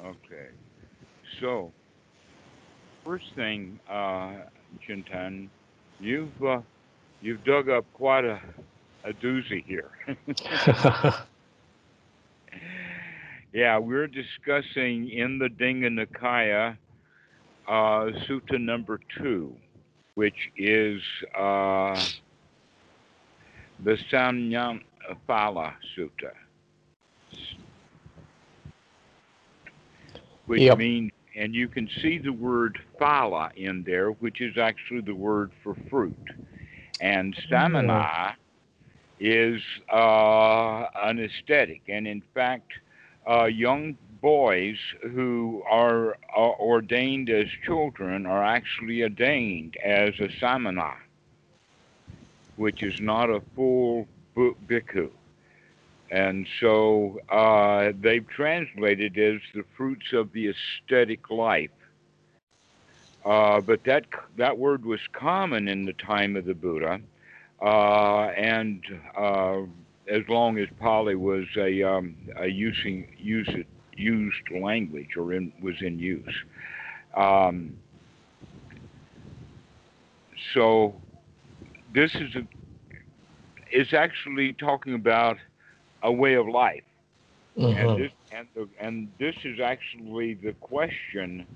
Okay. So, first thing, uh, Chintan, you've uh, you've dug up quite a a doozy here. yeah, we're discussing in the Digha Nikaya, uh, Sutta number two, which is uh, the Sāmaññaphala Sutta, which Yep. means, and you can see the word phala in there, which is actually the word for fruit. And stamina is uh, an ascetic. And in fact, uh, young boys who are uh, ordained as children are actually ordained as a samana, which is not a full bhikkhu. And so uh, they've translated as the fruits of the ascetic life. Uh, but that that word was common in the time of the Buddha, uh, and uh, as long as Pali was a, um, a using use it, used language or in, was in use. Um, so this is a, is actually talking about a way of life, and Mhm. this and the, and this is actually the question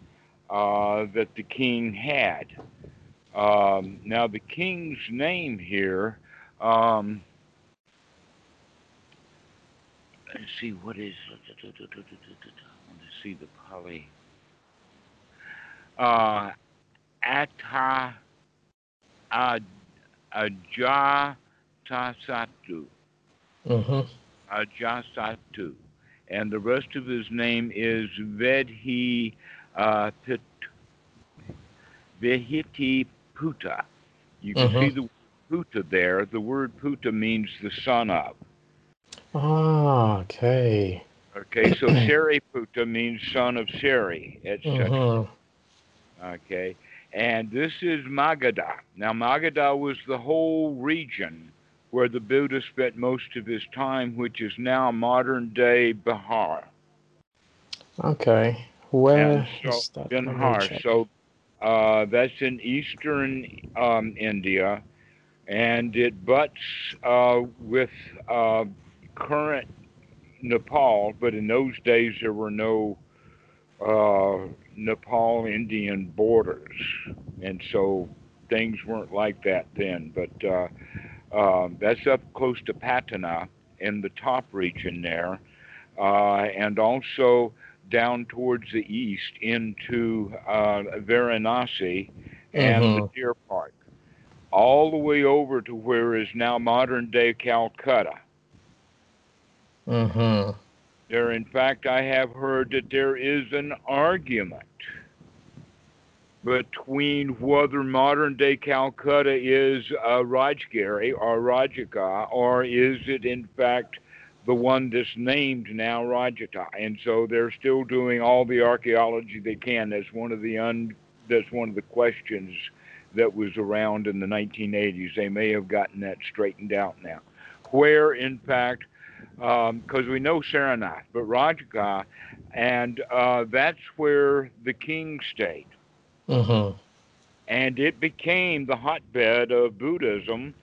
uh, that the king had. Um, now the king's name here. Um, let's see what is. I want to see the Pali. Uh, Atta Aj- Ajatasattu. Mhm. Ajasatu. And the rest of his name is Vedhi uh, Pit, Vehiti Puta. You can see the Puta there. The word Puta means the son of. Ah, okay. Okay, so Seri Puta means son of Seri, etc. Mhm. Okay, and this is Magadha. Now, Magadha was the whole region where the Buddha spent most of his time, which is now modern day Bihar. Okay. Where And so is that? Bihar. So uh, that's in eastern um, India, and it butts uh, with uh, current Nepal. But in those days, there were no uh, Nepal Indian borders, and so things weren't like that then. But uh, um, that's up close to Patna in the top region there, uh, and also down towards the east into uh, Varanasi and the Mhm. Deer Park, all the way over to where is now modern day Calcutta. Mhm. There, in fact, I have heard that there is an argument between whether modern day Calcutta is uh, Rajgiri or Rajagaha, or is it in fact the one that's named now Rajata? And so they're still doing all the archaeology they can. That's one of the un, that's one of the questions that was around in the 1980s. They may have gotten that straightened out now. Where, in fact, because we know Saranath, but Rajagaha, and uh, that's where the king stayed Mhm. and it became the hotbed of Buddhism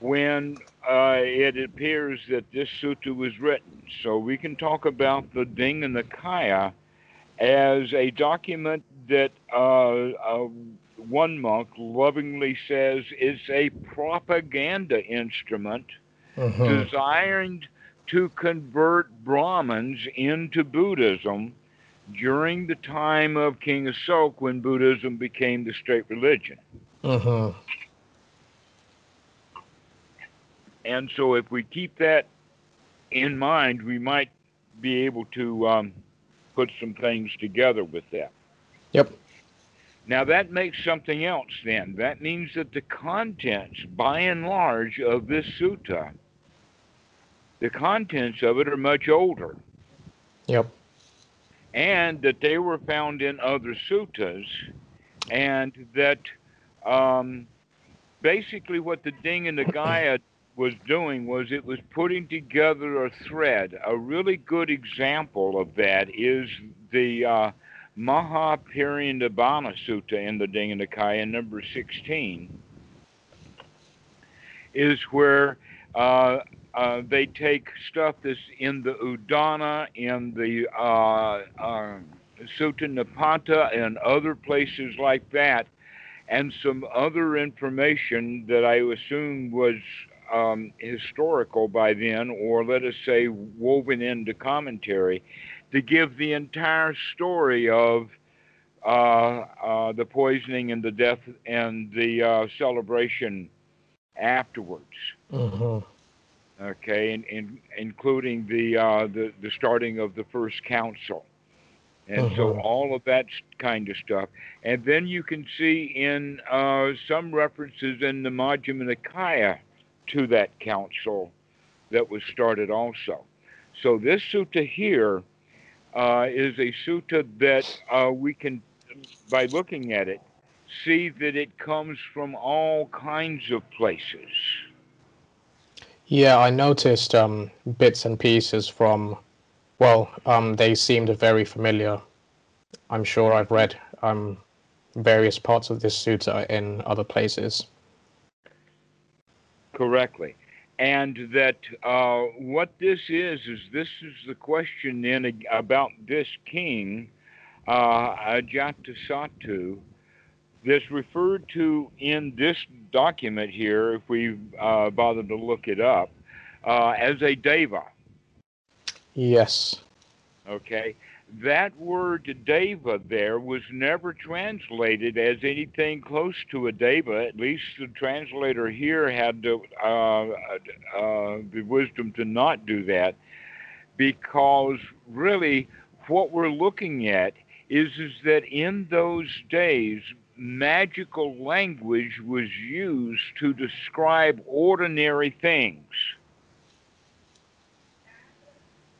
when uh, it appears that this sutta was written. So we can talk about the Digha Nikaya as a document that uh, uh, one monk lovingly says is a propaganda instrument Mhm. designed to convert Brahmins into Buddhism during the time of King Asok when Buddhism became the state religion. Uh-huh. And so, if we keep that in mind, we might be able to um, put some things together with that. Yep. Now, that makes something else then. That means that the contents, by and large, of this sutta, the contents of it are much older. Yep. And that they were found in other suttas, and that um, basically what the Digha Nikaya was doing was it was putting together a thread. A really good example of that is the uh, Mahaparinibbana Sutta in the Digha Nikaya, number 16, is where uh, uh, they take stuff that's in the Udana, in the uh, uh, Sutta Nipata, and other places like that, and some other information that I assume was um, historical by then, or let us say woven into commentary, to give the entire story of uh, uh, the poisoning and the death and the uh, celebration afterwards. Mm-hmm. Okay, and, and including the, uh, the the starting of the first council, and so Mm-hmm. all of that kind of stuff. And then you can see in uh, some references in the Majjhima Nikaya to that council that was started also. So this sutta here uh, is a sutta that uh, we can, by looking at it, see that it comes from all kinds of places. Yeah, I noticed um, bits and pieces from, well, um, they seemed very familiar. I'm sure I've read um, various parts of this sutta in other places. correctly. And that uh, what this is, is this is the question then about this king, uh, Ajatasattu, that's referred to in this document here, if we uh, bother to look it up, uh, as a deva. Yes. Okay, that word deva there was never translated as anything close to a deva. At least the translator here had the, uh, uh, the wisdom to not do that, because really what we're looking at is is that in those days magical language was used to describe ordinary things.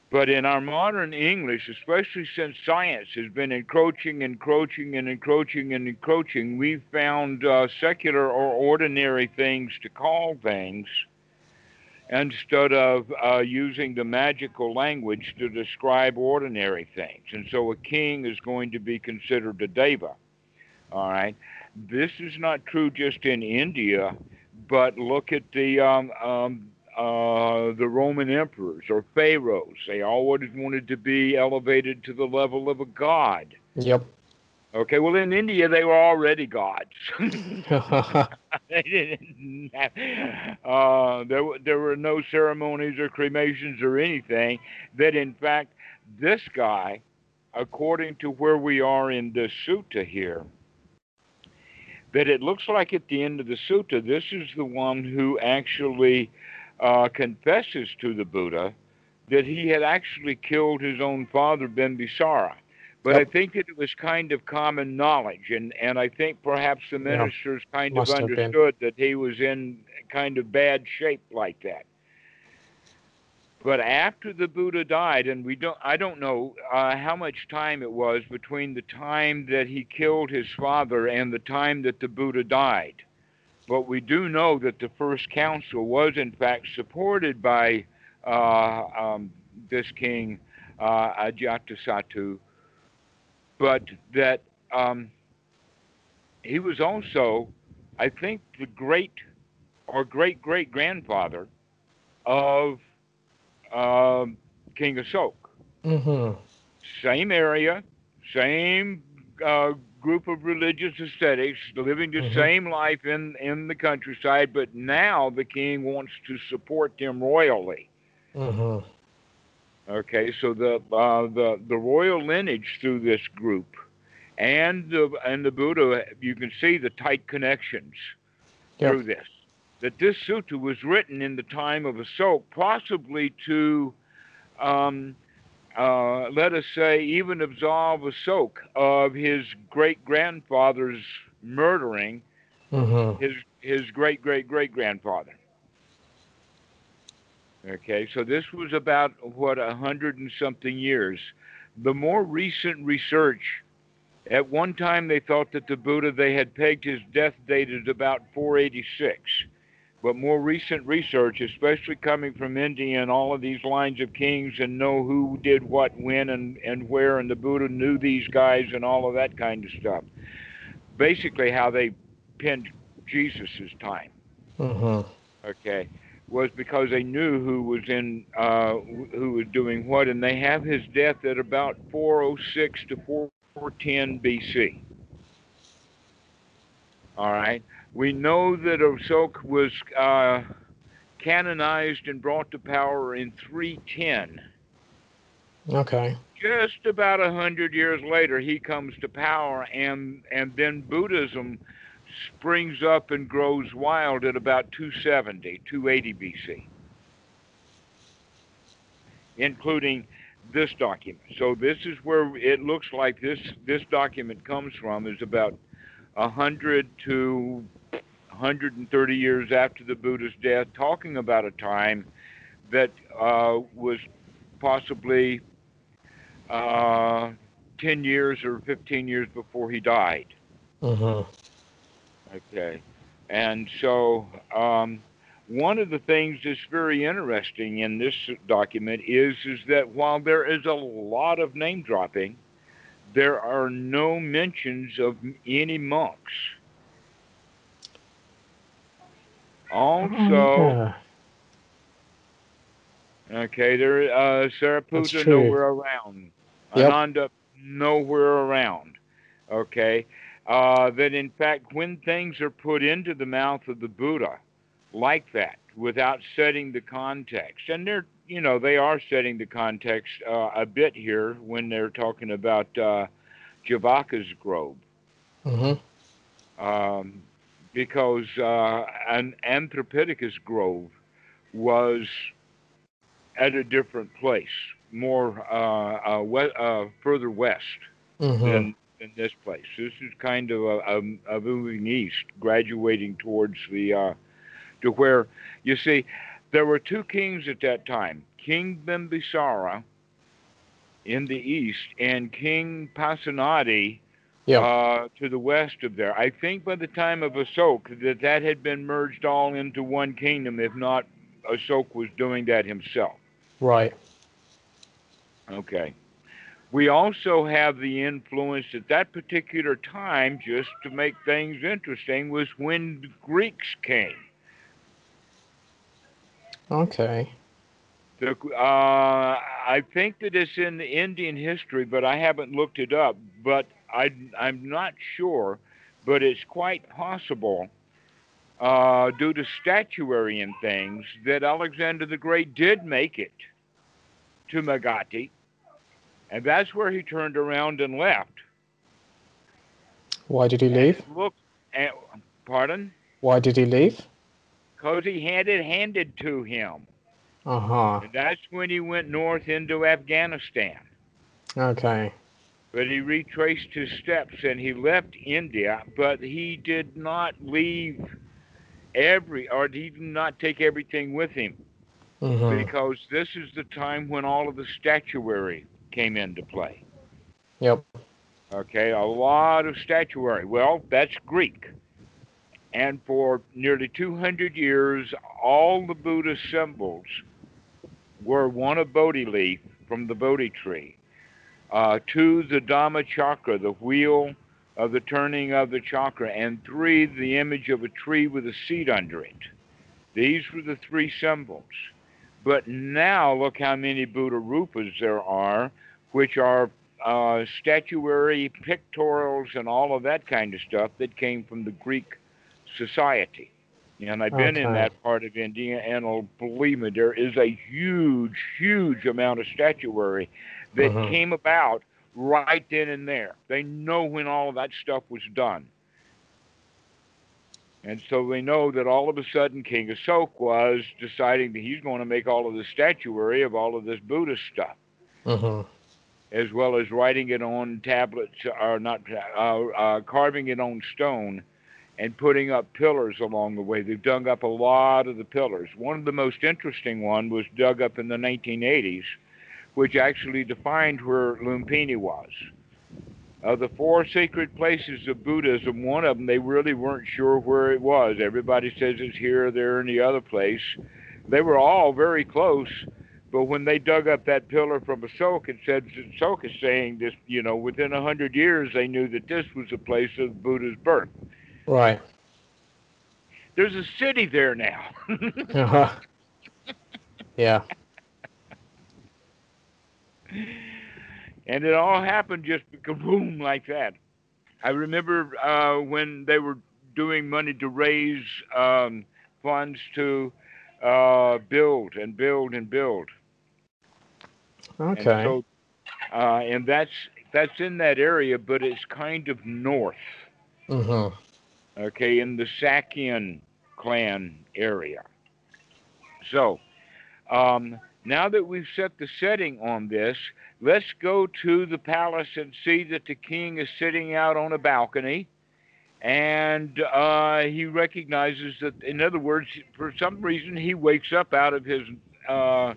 But in our modern English, especially since science has been encroaching, encroaching, and encroaching and encroaching, we've found uh, secular or ordinary things to call things instead of uh, using the magical language to describe ordinary things. And so a king is going to be considered a deva. All right. This is not true just in India, but look at the um, um, uh, the Roman emperors or pharaohs. They always wanted to be elevated to the level of a god. Yep. Okay, well, in India, they were already gods. they didn't have, uh, there, were- there were no ceremonies or cremations or anything. That, in fact, this guy, according to where we are in the sutta here, that it looks like at the end of the sutta, this is the one who actually uh, confesses to the Buddha that he had actually killed his own father, Bimbisara. But I think that it was kind of common knowledge, and, and I think perhaps the Yeah. ministers kind Must of understood that he was in kind of bad shape like that. But after the Buddha died, and we don't, I don't know uh, how much time it was between the time that he killed his father and the time that the Buddha died. But we do know that the first council was, in fact, supported by uh, um, this king, uh, Ajatasattu, but that um, he was also, I think, the great or great great grandfather of um, King Asok. Mm-hmm. Same area, same uh, group of religious ascetics, living the Mhm. same life in, in the countryside, but now the king wants to support them royally. Mm-hmm. Okay, so the uh, the the royal lineage through this group, and the and the Buddha, you can see the tight connections Yep. through this. That this sutta was written in the time of Asok, possibly to, um, uh, let us say, even absolve Asok of his great grandfather's murdering Mm-hmm. his his great great great grandfather. Okay, so this was about what a hundred and something years. The more recent research, at one time they thought that the Buddha they had pegged his death date at about 486. But more recent research, especially coming from India and all of these lines of kings and know who did what, when, and, and where, and the Buddha knew these guys and all of that kind of stuff. Basically, how they pinned Jesus' time. Mm-hmm. Okay, was because they knew who was in, uh, who was doing what, and they have his death at about 406 to 410 BC. All right. We know that Ashoka was uh, canonized and brought to power in 310. Okay. Just about a hundred years later, he comes to power, and and then Buddhism springs up and grows wild at about 270, 280 BC, including this document. So this is where it looks like this this document comes from is about 100 to 130 years after the Buddha's death, talking about a time that uh, was possibly uh, 10 years or 15 years before he died. Mm-hmm. Okay. And so, um, one of the things that's very interesting in this document is is that while there is a lot of name dropping, there are no mentions of any monks. Also, yeah. okay, there uh, nowhere around, Yep. Ananda nowhere around. Okay, uh, that in fact, when things are put into the mouth of the Buddha, like that, without setting the context, and they're you know they are setting the context uh, a bit here when they're talking about uh, Jivaka's grove. Mm-hmm. um, because uh, an Anathapindika's grove was at a different place, more uh, uh, we- uh, further west Mm-hmm. than, than this place. This is kind of a, a, a moving east, graduating towards the uh, to where you see there were two kings at that time: King Bimbisara in the east and King Pasenadi Yeah. uh, to the west of there. I think by the time of Ashoka that that had been merged all into one kingdom. If not, Ashoka was doing that himself. right. Okay. We also have the influence at that particular time, just to make things interesting, was when the Greeks came. Okay. The, uh, I think that it's in the Indian history, but I haven't looked it up. But I, I'm not sure, but it's quite possible, uh, due to statuary and things, that Alexander the Great did make it to Magati, and that's where he turned around and left. Why did he leave? Look, at, pardon? Why did he leave? Because he had it handed to him. Uh huh. That's when he went north into Afghanistan. Okay. But he retraced his steps and he left India, but he did not leave every, or he did not take everything with him Mm-hmm. because this is the time when all of the statuary came into play. Yep. Okay, a lot of statuary. Well, that's Greek. And for nearly 200 years, all the Buddha symbols were one of Bodhi leaf from the Bodhi tree, uh, two the Dhamma chakra, the wheel of the turning of the chakra, and three the image of a tree with a seed under it. These were the three symbols. But now look how many Buddha rupas there are, which are uh, statuary, pictorials, and all of that kind of stuff that came from the Greek society. And I've been in that part of India, and oh, believe me, there is a huge, huge amount of statuary that Mhm. came about right then and there. They know when all of that stuff was done. And so they know that all of a sudden King Ashoka was deciding that he's going to make all of the statuary of all of this Buddhist stuff Mm-hmm. as well as writing it on tablets or not uh, uh, carving it on stone and putting up pillars along the way. They've dug up a lot of the pillars. One of the most interesting one was dug up in the 1980s, which actually defined where Lumpini was. of the four sacred places of Buddhism, one of them they really weren't sure where it was. Everybody says it's here, there, and the other place. They were all very close, but when they dug up that pillar from Ashoka, it said Ashoka saying this, you know, within a hundred years they knew that this was the place of Buddha's birth. Right. There's a city there now. uh-huh. Yeah. And it all happened just boom like that. I remember uh, when they were doing money to raise um, funds to uh, build and build and build. Okay. And, so, uh, and that's that's in that area, but it's kind of north. Mm-hmm. Okay, in the Sakyan clan area. So, um, now that we've set the setting on this, let's go to the palace and see that the king is sitting out on a balcony. And uh, he recognizes that, in other words, for some reason, he wakes up out of his uh,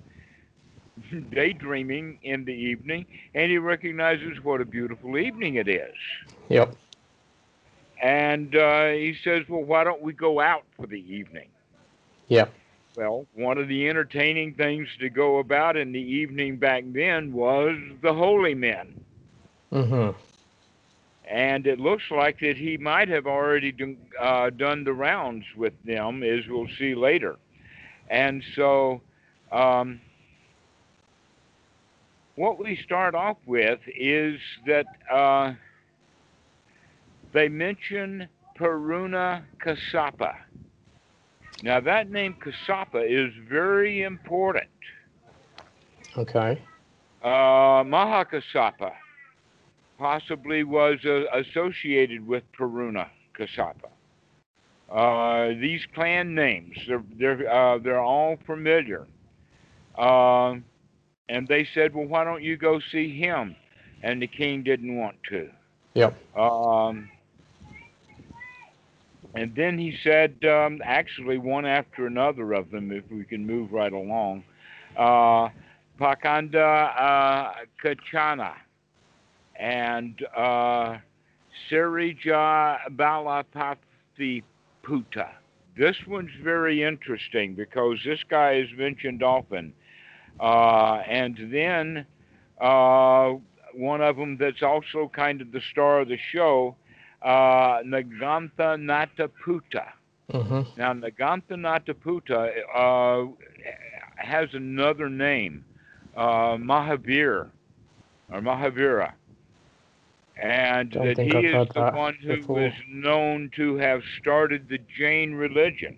daydreaming in the evening and he recognizes what a beautiful evening it is. Yep. And uh, he says, Well, why don't we go out for the evening? Yep. Well, one of the entertaining things to go about in the evening back then was the holy men. Mm-hmm. And it looks like that he might have already do, uh, done the rounds with them, as we'll see later. And so, um, what we start off with is that uh, they mention Purana Kassapa. Now, that name Kassapa is very important. Okay. Uh, Mahakassapa possibly was uh, associated with Purana Kassapa. Uh, these clan names, they're, they're, uh, they're all familiar. Uh, and they said, well, why don't you go see him? And the king didn't want to. Yep. Um, and then he said, um, actually, one after another of them, if we can move right along. Uh, Pakanda uh, Kachana and uh, Sirija Balapathiputa. This one's very interesting because this guy is mentioned often. Uh, and then uh, one of them that's also kind of the star of the show uh, Nagantha Nataputa. Mm-hmm. Now, Nagantha Nataputa uh, has another name, uh, Mahavir, or Mahavira. And that he I've is the one who before. was known to have started the Jain religion.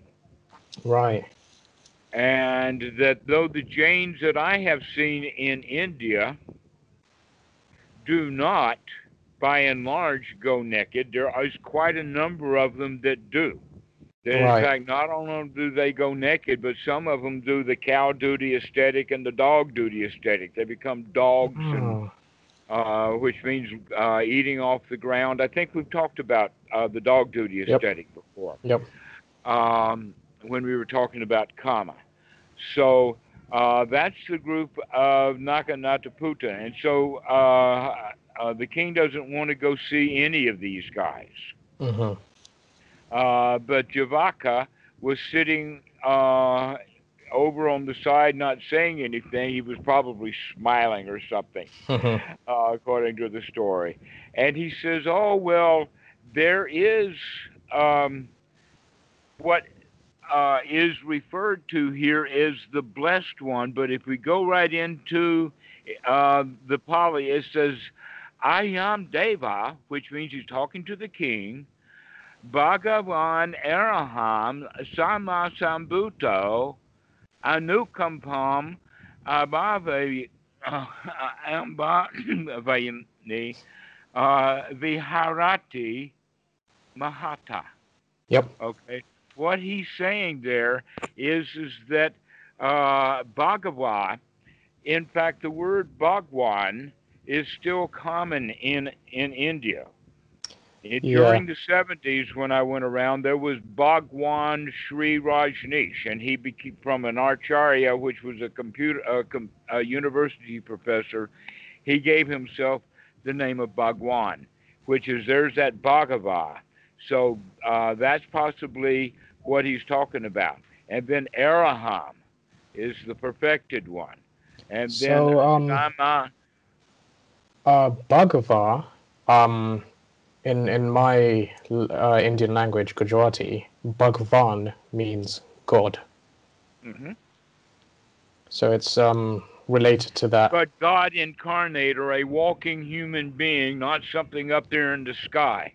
Right. And that though the Jains that I have seen in India do not, by and large, go naked, there is quite a number of them that do. That Right. in fact, not only do they go naked, but some of them do the cow duty ascetic and the dog duty ascetic. They become dogs, and, Oh, uh, which means uh, eating off the ground. I think we've talked about uh, the dog duty Yep. ascetic before Yep. um, when we were talking about Kama. So uh, that's the group of Nakanataputa. And so uh, the king doesn't want to go see any of these guys. Mm-hmm. Uh, but Jivaka was sitting uh, over on the side, not saying anything. He was probably smiling or something, Mm-hmm. uh, according to the story. And he says, "Oh well, there is um, what uh, is referred to here is the blessed one. But if we go right into uh, the Pali, it says." I am Deva, which means he's talking to the king. Bhagavan Araham Sama Sambuto Anukampam Abhave Ambavayani Viharati Mahata. Yep. Okay. What he's saying there is is that uh, Bhagavan, in fact, the word Bhagwan is still common in in India. It- Yeah. During the 70s, when I went around, there was Bhagwan Sri Rajneesh, and he became from an Acharya, which was a computer a, a university professor. He gave himself the name of Bhagwan, which is there's that Bhagava. So uh, that's possibly what he's talking about. And then Araham is the perfected one. And then So, um, Sama, Uh, Bhagava, um, in in my uh, Indian language, Gujarati, Bhagwan means God. mhm. So it's um related to that. but God incarnate or a walking human being, not something up there in the sky.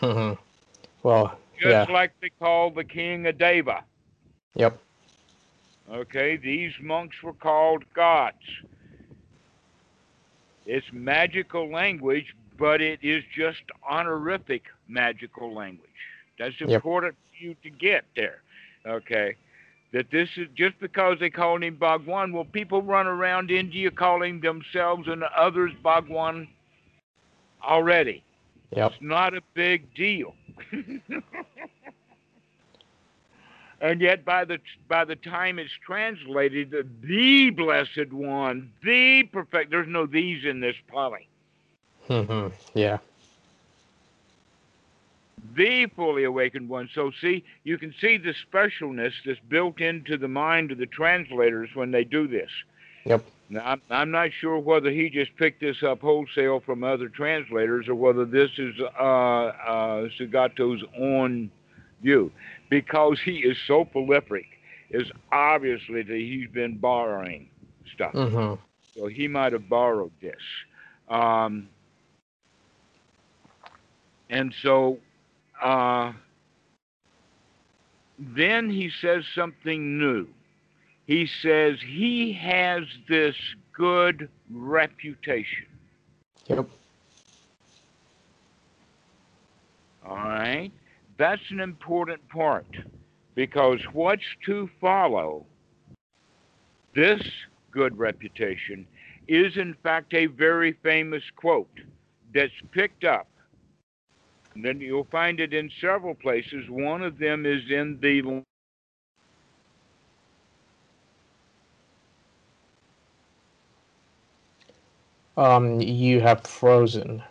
Mhm. well, Just yeah, like they call the king a Deva. yep, Okay, these monks were called gods. It's magical language, but it is just honorific magical language. That's Yep. important for you to get there. Okay. That this is just because they called him Bhagwan, well, people run around India calling themselves and others Bhagwan already. yep, It's not a big deal. and yet by the by the time it's translated, the, the blessed one, the perfect there's no these in this Pali. Mhm. yeah, The fully awakened one. So see, you can see the specialness that's built into the mind of the translators when they do this. Yep. Now, I'm, I'm not sure whether he just picked this up wholesale from other translators or whether this is uh, uh, Sujato's own view, because he is so prolific. Is obviously that he's been borrowing stuff, hmm so he might have borrowed this. Um, and so uh, then he says something new. He says he has this good reputation. yep, All right? That's an important part because what's to follow this good reputation is, in fact, a very famous quote that's picked up. And then you'll find it in several places. One of them is in the Um, you have frozen.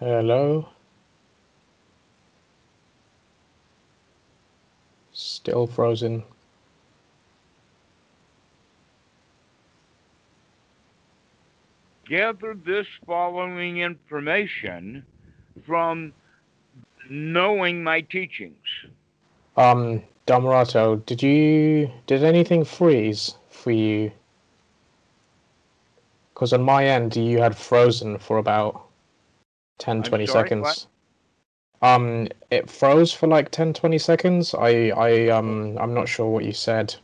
Hello. Still frozen. gather this following information from knowing my teachings. Um, Dhammarato, did you did anything freeze for you? Because on my end, you had frozen for about 10, I'm 20 sorry, seconds. what? Um, it froze for like 10, 20 seconds. I, I, um, I'm not sure what you said.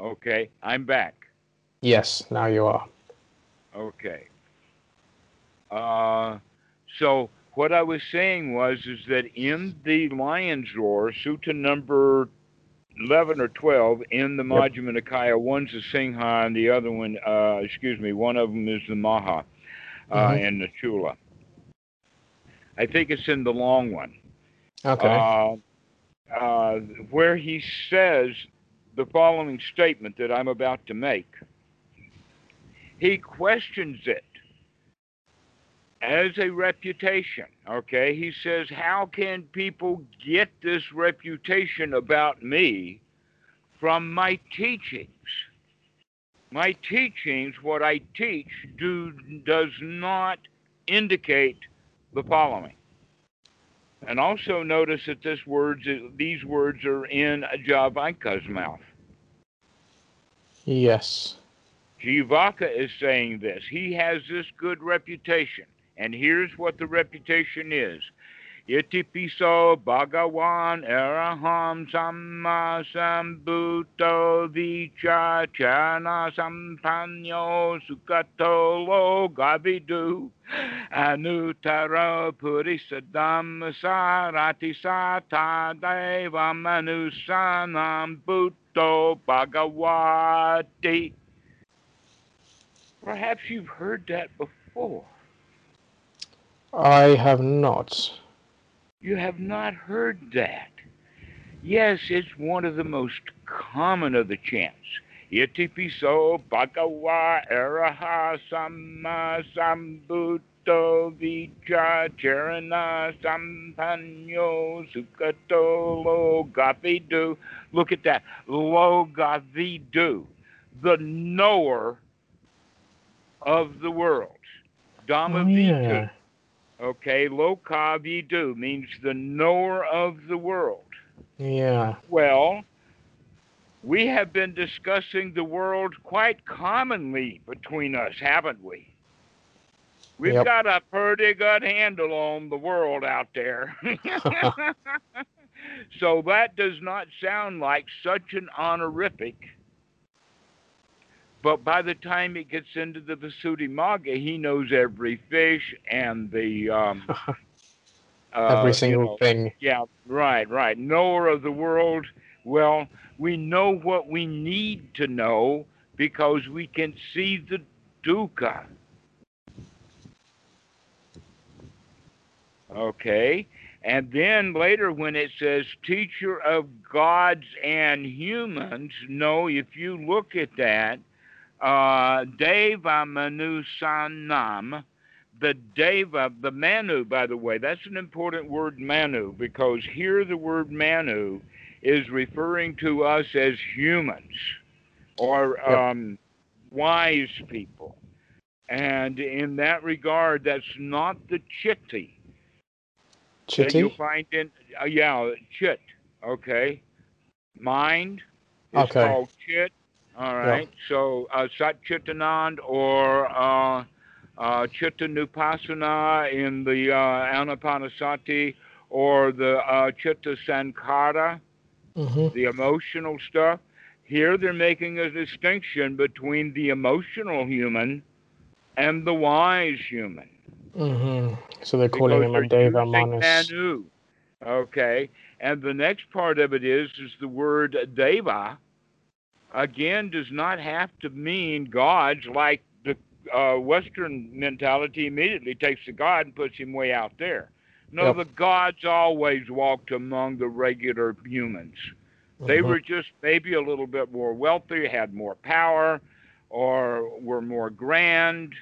Okay, I'm back. Yes, now you are. Okay. Uh, so what I was saying was is that in the Lion's Roar, Sutta number eleven or twelve in the Yep. Majjhima Nikaya, one's the Singha and the other one, uh, excuse me, one of them is the Maha, uh, Mhm. and the Chula. I think it's in the long one. Okay. uh, uh, where he says the following statement that I'm about to make. He questions it as a reputation. Okay, he says, How can people get this reputation about me from my teachings? My teachings, what I teach, do does not indicate the following. And also notice that this words, these words are in Jivaka's mouth. yes. Jivaka is saying this. He has this good reputation. And here's what the reputation is. Iti piso bhagavan araham samma sambuto vicha chana sampanyo sukato lo gavidu anutara purisadam sarati sata deva manusanam bhutto bhagavati. Perhaps you've heard that before. I have not. You have not heard that. Yes, it's one of the most common of the chants. Itipiso bhagawa araha samma sambuddho vicha charana sampanyo sukato logavidu. Look at that. Logavidu. The knower of the world. Dhammavidu. Oh, yeah. Okay, lokavidu means the knower of the world. Yeah. Well, we have been discussing the world quite commonly between us, haven't we? We've Yep. got a pretty good handle on the world out there. so that does not sound like such an honorific. But by the time he gets into the Visuddhimagga, he knows every fish and the um, uh, Every you single know, thing. yeah, right, right. Knower of the world. Well, we know what we need to know because we can see the dukkha. Okay. And then later, when it says teacher of gods and humans, no, if you look at that, uh, Deva Manu Sanam, the Deva, the Manu, by the way, that's an important word, Manu, because here the word Manu is referring to us as humans or um, wise people. And in that regard, that's not the chitti that you'll Chitty? find in, uh, yeah, chit, okay? Mind is Okay. called chit, all right? So uh, Sat Chitanand or uh, uh, in the uh, Anapanasati or the uh, Chitta Sankara, hmm the emotional stuff. Here they're making a distinction between the emotional human and the wise human. hmm So they're calling Because him a Deva Manus. Manu. Okay. And the next part of it is is the word deva again does not have to mean gods like the uh, Western mentality immediately takes the God and puts him way out there. No, Yep. the gods always walked among the regular humans. They Mhm. were just maybe a little bit more wealthy, had more power, or were more grand.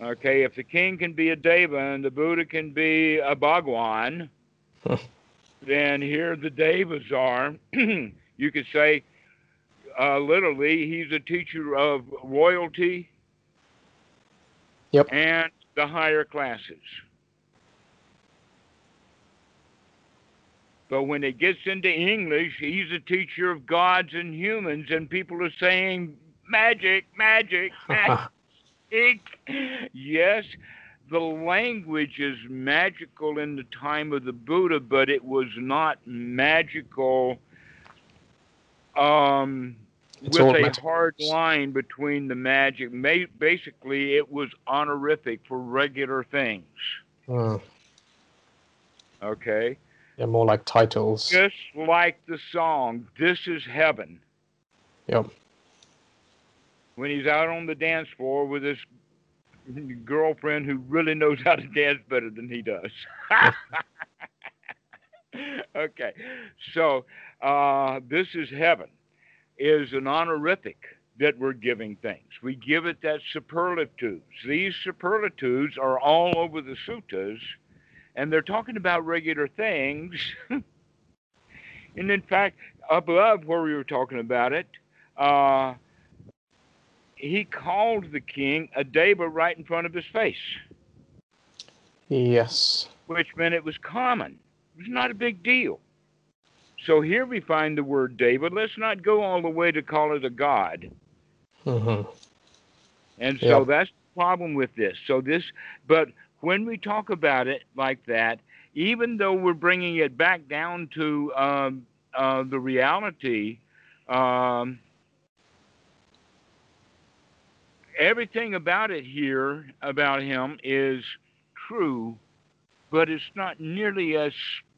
Okay, if the king can be a deva and the Buddha can be a Bhagwan, then here the devas are. you could say, uh, literally, he's a teacher of royalty Yep. and the higher classes. But when it gets into English, he's a teacher of gods and humans, and people are saying magic, magic, magic. Yes, the language is magical in the time of the Buddha, but it was not magical um, It's with a hard line between the magic. Ma- basically, it was honorific for regular things. Mm. Okay, They're more like titles. just like the song "This Is Heaven." Yep. when he's out on the dance floor with his girlfriend who really knows how to dance better than he does. okay, so uh, this is heaven is an honorific that we're giving things. We give it that superlatives. These superlatives are all over the suttas, and they're talking about regular things. and in fact, above where we were talking about it, uh, he called the king a deva right in front of his face, Yes. which meant it was common. It was not a big deal. So here we find the word deva. Let's not go all the way to call it a god. hmm And so Yeah. that's the problem with this. So this, but when we talk about it like that, even though we're bringing it back down to um, uh, the reality, um, everything about it here about him is true, but it's not nearly as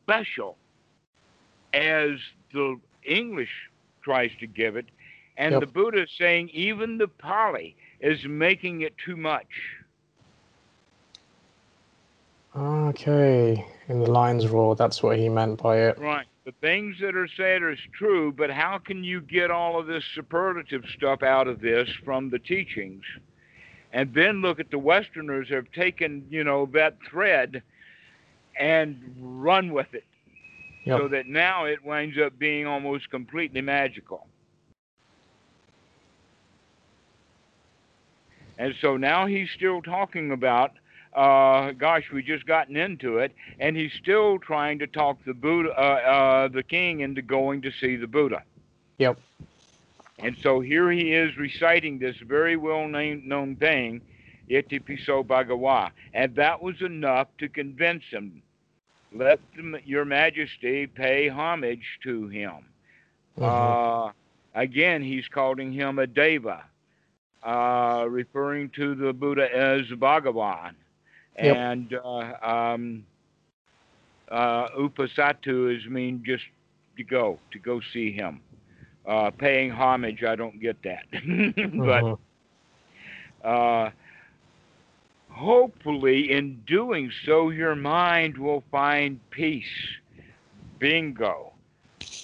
special as the English tries to give it. And Yep. the Buddha is saying even the Pali is making it too much. Okay. In the lion's roar, that's what he meant by it. Right. the things that are said are true, but how can you get all of this superlative stuff out of this from the teachings? And then look at the Westerners have taken, you know, that thread and run with it. Yep. So that now it winds up being almost completely magical. And so now he's still talking about uh, gosh, we just gotten into it, and he's still trying to talk the Buddha, uh, uh, the king, into going to see the Buddha. Yep. And so here he is reciting this very well known thing, Itipiso Bhagawa, and that was enough to convince him. Let your Majesty pay homage to him. Mm-hmm. Uh, again, he's calling him a deva, uh, referring to the Buddha as Bhagavan. Yep. And uh, um, uh, upasatu is mean just to go, to go see him. Uh, paying homage, I don't get that. but uh-huh. uh, hopefully, in doing so, your mind will find peace. Bingo.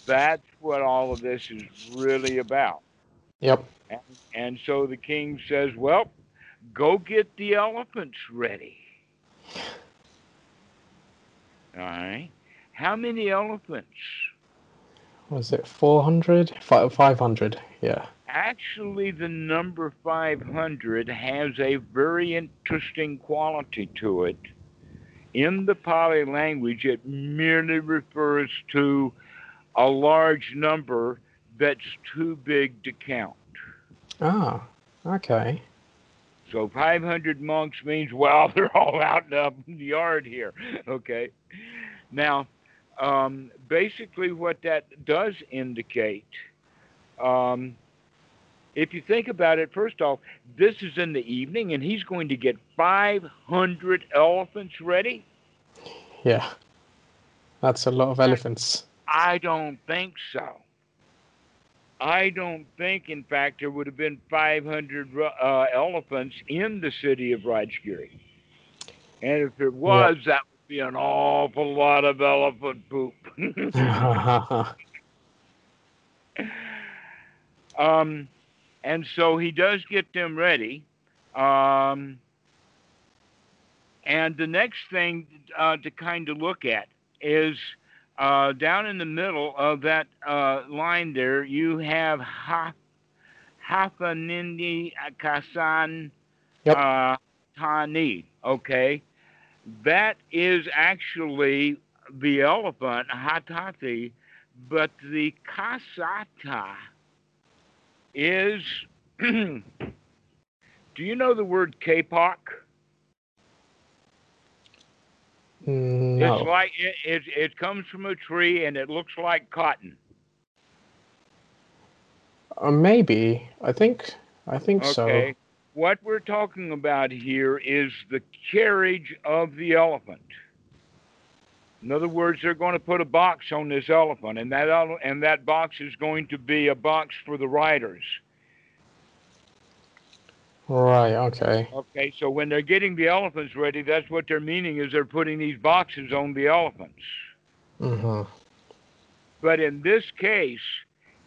That's what all of this is really about. Yep. And, and so the king says, Well, go get the elephants ready. All right. How many elephants? Was it 400? 500, yeah. Actually, the number 500 has a very interesting quality to it. In the Pali language, it merely refers to a large number that's too big to count. Ah, okay. So 500 monks means, well, they're all out in the yard here. Okay. Now, um, basically, what that does indicate, um, if you think about it, first off, this is in the evening and he's going to get 500 elephants ready. Yeah. That's a lot of elephants. I don't think so. I don't think, in fact, there would have been 500 uh, elephants in the city of Rajgiri. And if there was, that would be an awful lot of elephant poop. um, and so he does get them ready. Um, and the next thing uh, to kind of look at is uh, down in the middle of that uh, line there, you have ha- Hafanindi Kasan yep. uh, Tani. Okay, that is actually the elephant Hatati, but the Kasata is. do you know the word Kapok? No. It's like it, it, it comes from a tree and it looks like cotton. Uh, maybe. I think I think so. okay. so. What we're talking about here is the carriage of the elephant. In other words, they're going to put a box on this elephant, and that and that box is going to be a box for the riders. Right, okay. Okay, so when they're getting the elephants ready, that's what they're meaning is they're putting these boxes on the elephants. Mm-hmm. But in this case,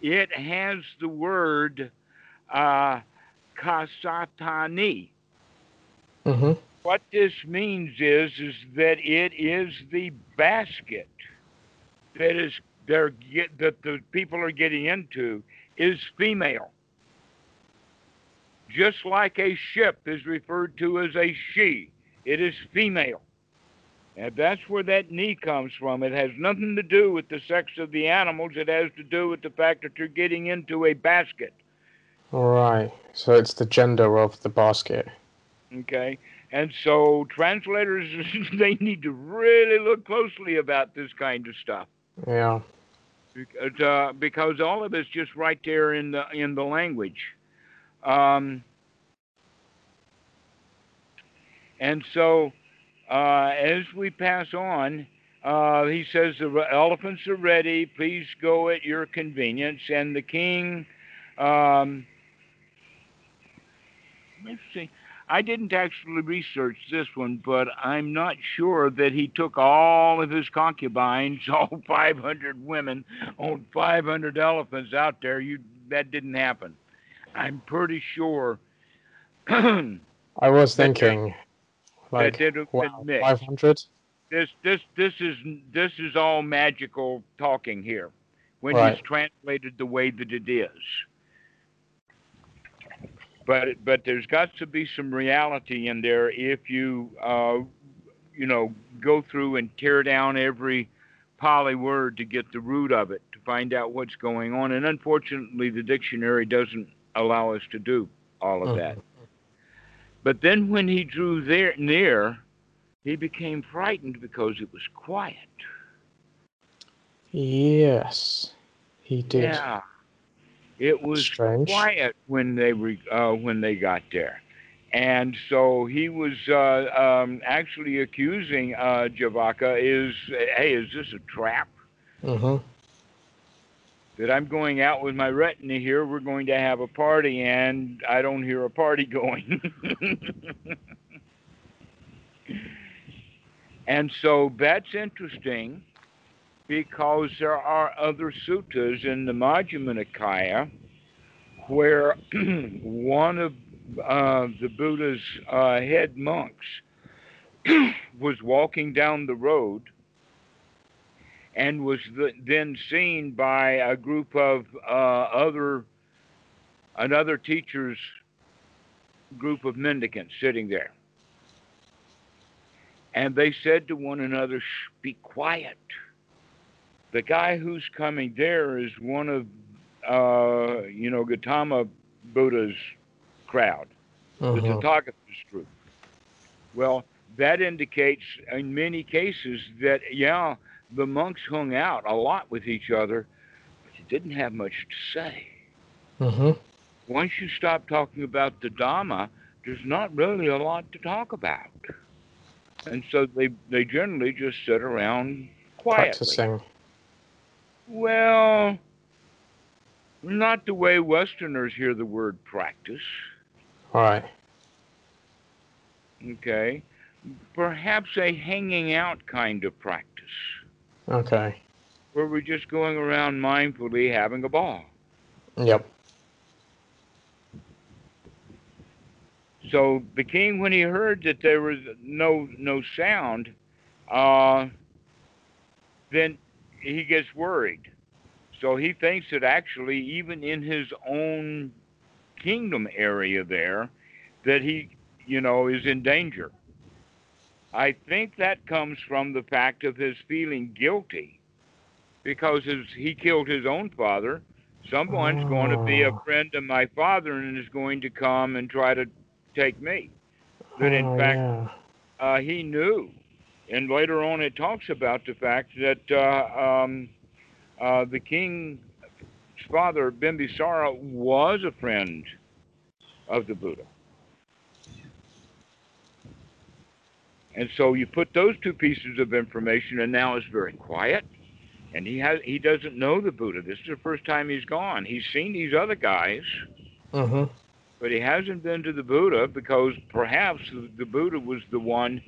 it has the word uh, kasatani. Mm-hmm. What this means is is that it is the basket that is they're get, that the people are getting into is female just like a ship is referred to as a she. It is female. And that's where that knee comes from. It has nothing to do with the sex of the animals. It has to do with the fact that you're getting into a basket. All right. So it's the gender of the basket. Okay. And so translators, they need to really look closely about this kind of stuff. Yeah. Because, uh, because all of it's just right there in the in the language. Um, and so, uh, as we pass on, uh, he says the elephants are ready. Please go at your convenience. And the king, um, let's see, I didn't actually research this one, but I'm not sure that he took all of his concubines, all 500 women, on 500 elephants out there. You that didn't happen. I'm pretty sure. I was thinking, like, wow, mixed. 500? This this this is this is all magical talking here, when Right. he's translated the way that it is. But but there's got to be some reality in there if you uh, you know go through and tear down every Pali word to get the root of it to find out what's going on. And unfortunately, the dictionary doesn't allow us to do all of that. But then when he drew there near, he became frightened because it was quiet. Yes, he did. Yeah, it was Strange. quiet when they re, uh, when they got there, and so he was uh, um, actually accusing uh, Jivaka is, hey, is this a trap? hmm That I'm going out with my retina here. We're going to have a party, and I don't hear a party going. and so that's interesting because there are other suttas in the Majjhima Nikaya where one of uh, the Buddha's uh, head monks was walking down the road and was th- then seen by a group of uh, other another teacher's group of mendicants sitting there. And they said to one another, be quiet. The guy who's coming there is one of, uh, you know, Gautama Buddha's crowd, the hmm Tathagata's group. Well, that indicates in many cases that, yeah, the monks hung out a lot with each other, but they didn't have much to say. hmm Once you stop talking about the Dhamma, there's not really a lot to talk about. And so they, they generally just sit around quietly. Practicing. Well, not the way Westerners hear the word practice. All right. Okay. Perhaps a hanging out kind of practice Okay. where we're just going around mindfully having a ball. Yep. So the king, when he heard that there was no no sound, uh, then he gets worried. So he thinks that actually, even in his own kingdom area there, that he, you know, is in danger. I think that comes from the fact of his feeling guilty, because his, he killed his own father. Someone's going to be a Oh. friend of my father and is going to come and try to take me. That in Oh, fact yeah. uh, he knew. And later on, it talks about the fact that uh, um, uh, the king's father, Bimbisara, was a friend of the Buddha. And so you put those two pieces of information, and now it's very quiet. And he has he doesn't know the Buddha. This is the first time he's gone. He's seen these other guys, hmm but he hasn't been to the Buddha because perhaps the Buddha was the one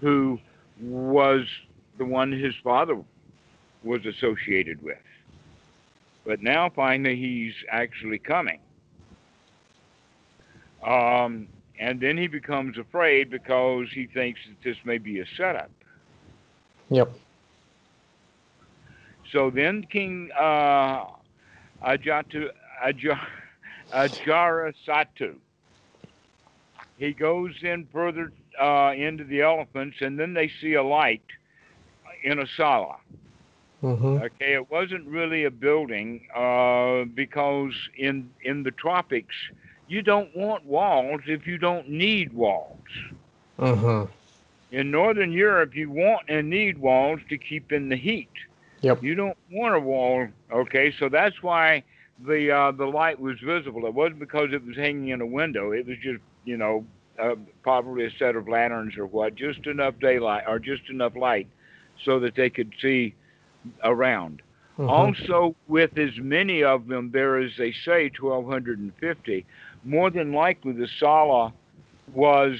who was the one his father was associated with. But now finally he's actually coming. Um, and then he becomes afraid because he thinks that this may be a setup. Yep. So then King uh, Ajatu, Aja, Ajatasattu, he goes in further uh, into the elephants, and then they see a light in a sala. hmm Okay, it wasn't really a building uh, because in in the tropics you don't want walls if you don't need walls. hmm In northern Europe, you want and need walls to keep in the heat. Yep. You don't want a wall. Okay, so that's why the uh, the light was visible. It wasn't because it was hanging in a window. It was just you know uh, probably a set of lanterns or what, just enough daylight or just enough light so that they could see around. hmm Also, with as many of them there as they say, 1,250, more than likely the Sala was,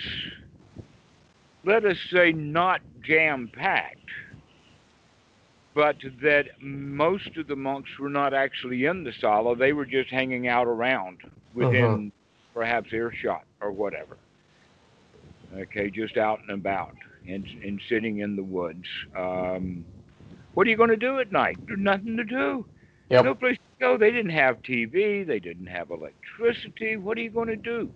let us say, not jam packed, but that most of the monks were not actually in the sala, they were just hanging out around within uh-huh. perhaps earshot or whatever. Okay, just out and about and, and sitting in the woods. Um, what are you going to do at night? There's nothing to do. Yep. No place to go. They didn't have TV. They didn't have electricity. What are you going to do?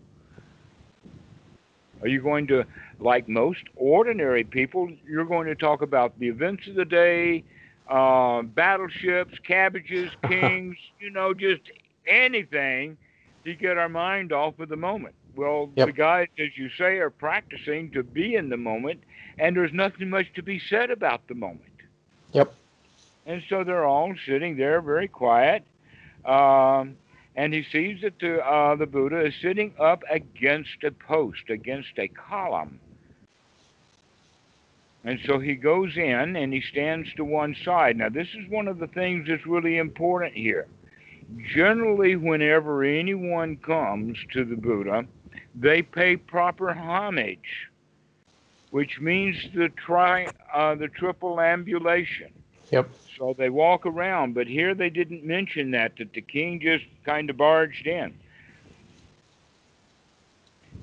Are you going to, like most ordinary people, you're going to talk about the events of the day, uh, battleships, cabbages, kings, you know, just anything to get our mind off of the moment. Well, yep. the guys, as you say, are practicing to be in the moment, and there's nothing much to be said about the moment. Yep. And so they're all sitting there very quiet. Um, and he sees that the, uh, the Buddha is sitting up against a post, against a column. And so he goes in and he stands to one side. Now, this is one of the things that's really important here. Generally, whenever anyone comes to the Buddha, they pay proper homage, which means the tri uh, the triple ambulation. Yep. So they walk around, but here they didn't mention that that the king just kind of barged in.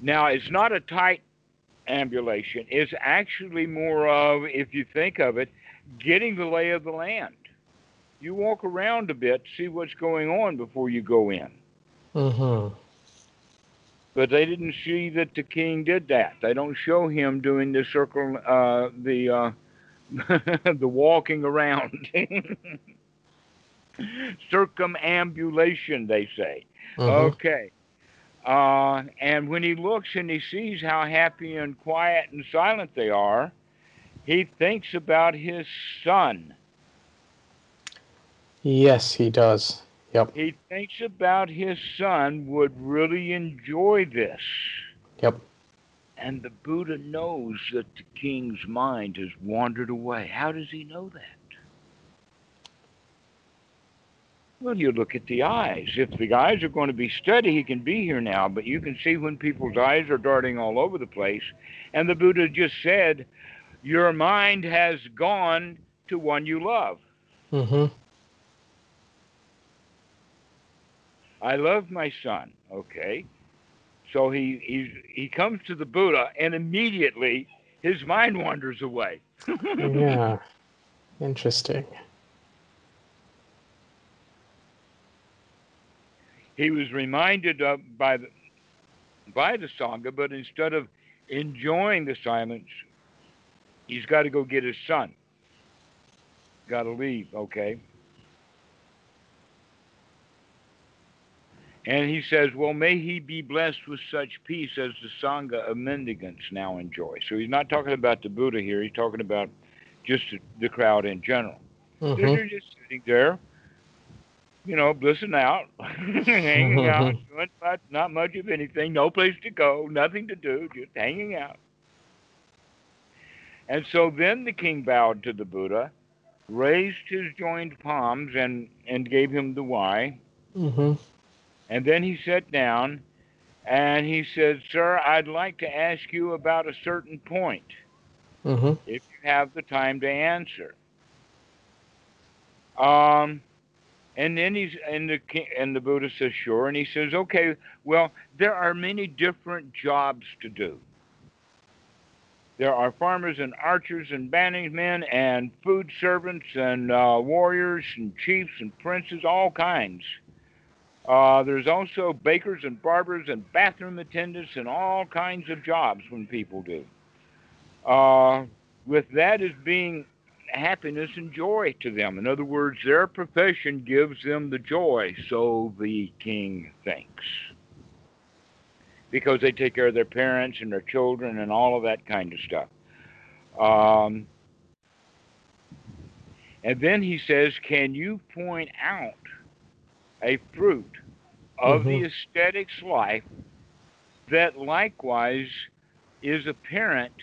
Now it's not a tight ambulation. It's actually more of, if you think of it, getting the lay of the land. You walk around a bit, see what's going on before you go in. Mm-hmm. But they didn't see that the king did that. They don't show him doing the circle, uh, the uh, the walking around. Circumambulation, they say. Uh-huh. Okay. Uh, and when he looks and he sees how happy and quiet and silent they are, he thinks about his son. Yes, he does. Yep. He thinks about his son would really enjoy this. Yep. And the Buddha knows that the king's mind has wandered away. How does he know that? Well, you look at the eyes. If the eyes are going to be steady, he can be here now. But you can see when people's eyes are darting all over the place. And the Buddha just said, Your mind has gone to one you love. Mm-hmm. I love my son. Okay. So he he he comes to the Buddha, and immediately his mind wanders away. yeah, interesting. He was reminded of by the by the sangha, but instead of enjoying the silence, he's got to go get his son. Got to leave. Okay. And he says, Well, may he be blessed with such peace as the Sangha of mendicants now enjoy. So he's not talking about the Buddha here, he's talking about just the crowd in general. Mm-hmm. They're just sitting there, you know, blissing out, hanging out, doing not, not much of anything, no place to go, nothing to do, just hanging out. And so then the king bowed to the Buddha, raised his joined palms, and, and gave him the why. Mm-hmm. And then he sat down and he said, Sir, I'd like to ask you about a certain point, mm-hmm. if you have the time to answer. Um, and then he's and the and the Buddha says sure, and he says okay. Well, there are many different jobs to do. There are farmers and archers and bandsmen and food servants and uh, warriors and chiefs and princes, all kinds. Uh, there's also bakers and barbers and bathroom attendants and all kinds of jobs when people do. Uh, with that as being happiness and joy to them. In other words, their profession gives them the joy, so the king thinks. Because they take care of their parents and their children and all of that kind of stuff. Um, and then he says, Can you point out a fruit of mm-hmm. the ascetic's life that likewise is apparent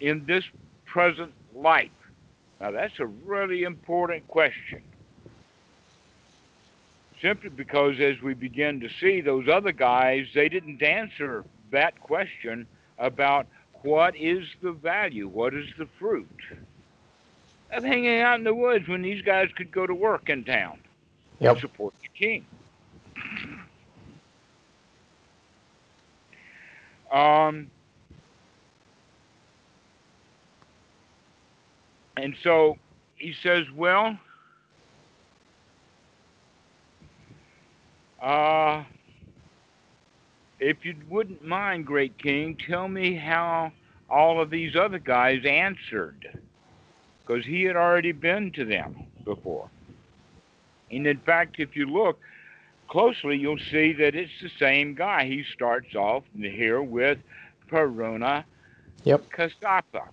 in this present life? Now, that's a really important question. Simply because as we begin to see those other guys, they didn't answer that question about what is the value, what is the fruit of hanging out in the woods when these guys could go to work in town Yep. support the king. Um, and so he says, well, uh, if you wouldn't mind, great king, tell me how all of these other guys answered. Because he had already been to them before. And in fact, if you look closely, you'll see that it's the same guy. He starts off here with Purana Yep. Kassapa.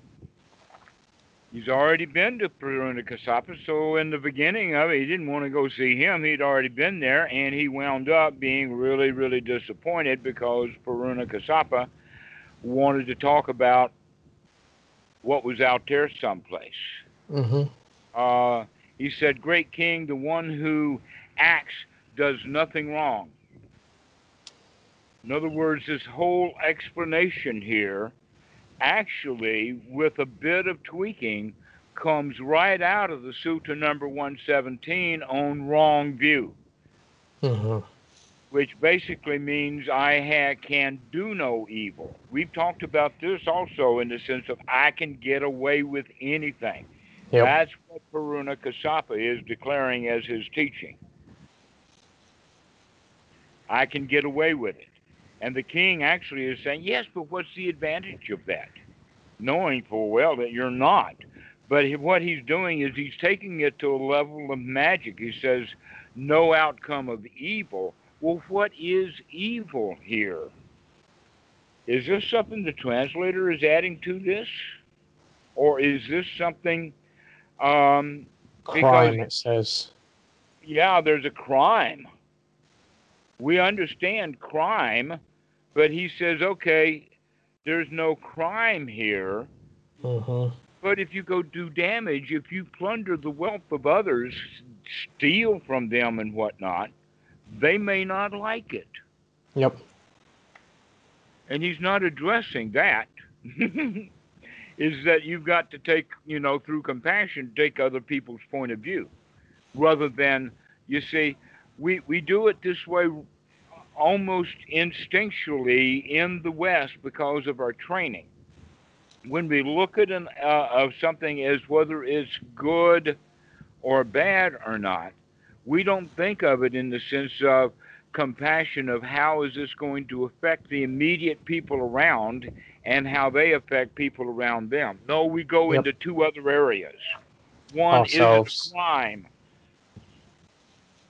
He's already been to Purana Kassapa, so in the beginning of it, he didn't want to go see him. He'd already been there, and he wound up being really, really disappointed because Purana Kassapa wanted to talk about what was out there someplace. hmm Uh, he said, Great King, the one who acts does nothing wrong. In other words, this whole explanation here, actually, with a bit of tweaking, comes right out of the Sutta number 117 on wrong view, hmm which basically means I ha- can do no evil. We've talked about this also in the sense of I can get away with anything. Yep. That's what Purana Kassapa is declaring as his teaching. I can get away with it. And the king actually is saying, yes, but what's the advantage of that? Knowing full well that you're not. But what he's doing is he's taking it to a level of magic. He says, no outcome of evil. Well, what is evil here? Is this something the translator is adding to this? Or is this something um, Crime, because- it says. yeah, there's a crime. We understand crime, but he says, okay, there's no crime here. hmm But if you go do damage, if you plunder the wealth of others, steal from them and whatnot, they may not like it. Yep. And he's not addressing that. is that you've got to take, you know, through compassion, take other people's point of view, rather than, you see, we, we do it this way almost instinctually in the West because of our training. When we look at an, uh, of something as whether it's good or bad or not, we don't think of it in the sense of compassion of how is this going to affect the immediate people around and how they affect people around them. No, we go Yep. into two other areas. One Ourselves. is crime.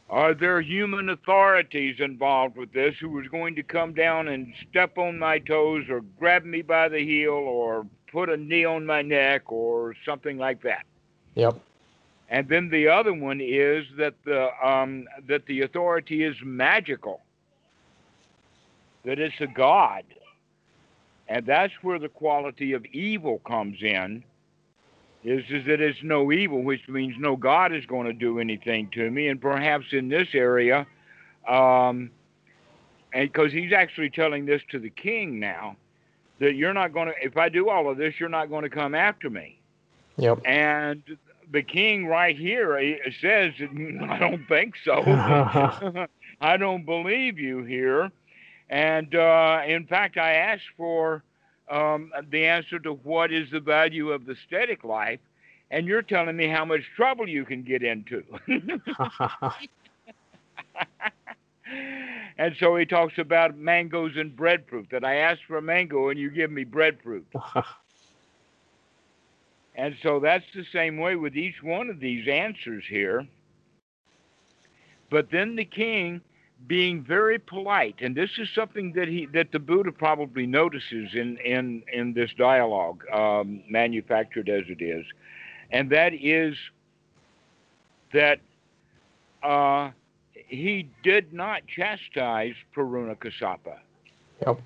Are there human authorities involved with this who is going to come down and step on my toes or grab me by the heel or put a knee on my neck or something like that? Yep. And then the other one is that the um, that the authority is magical, that it's a god, and that's where the quality of evil comes in. Is is that it's no evil, which means no god is going to do anything to me, and perhaps in this area, um, and because he's actually telling this to the king now, that you're not going to. If I do all of this, you're not going to come after me. Yep. And the king right here says, I don't think so. I don't believe you here. And uh, in fact, I asked for um, the answer to what is the value of the ascetic life, and you're telling me how much trouble you can get into. and so he talks about mangoes and breadfruit, that I asked for a mango and you give me breadfruit. And so that's the same way with each one of these answers here. But then the king, being very polite, and this is something that he that the Buddha probably notices in in in this dialogue, um, manufactured as it is, and that is that uh, he did not chastise Purana Kassapa, Yep.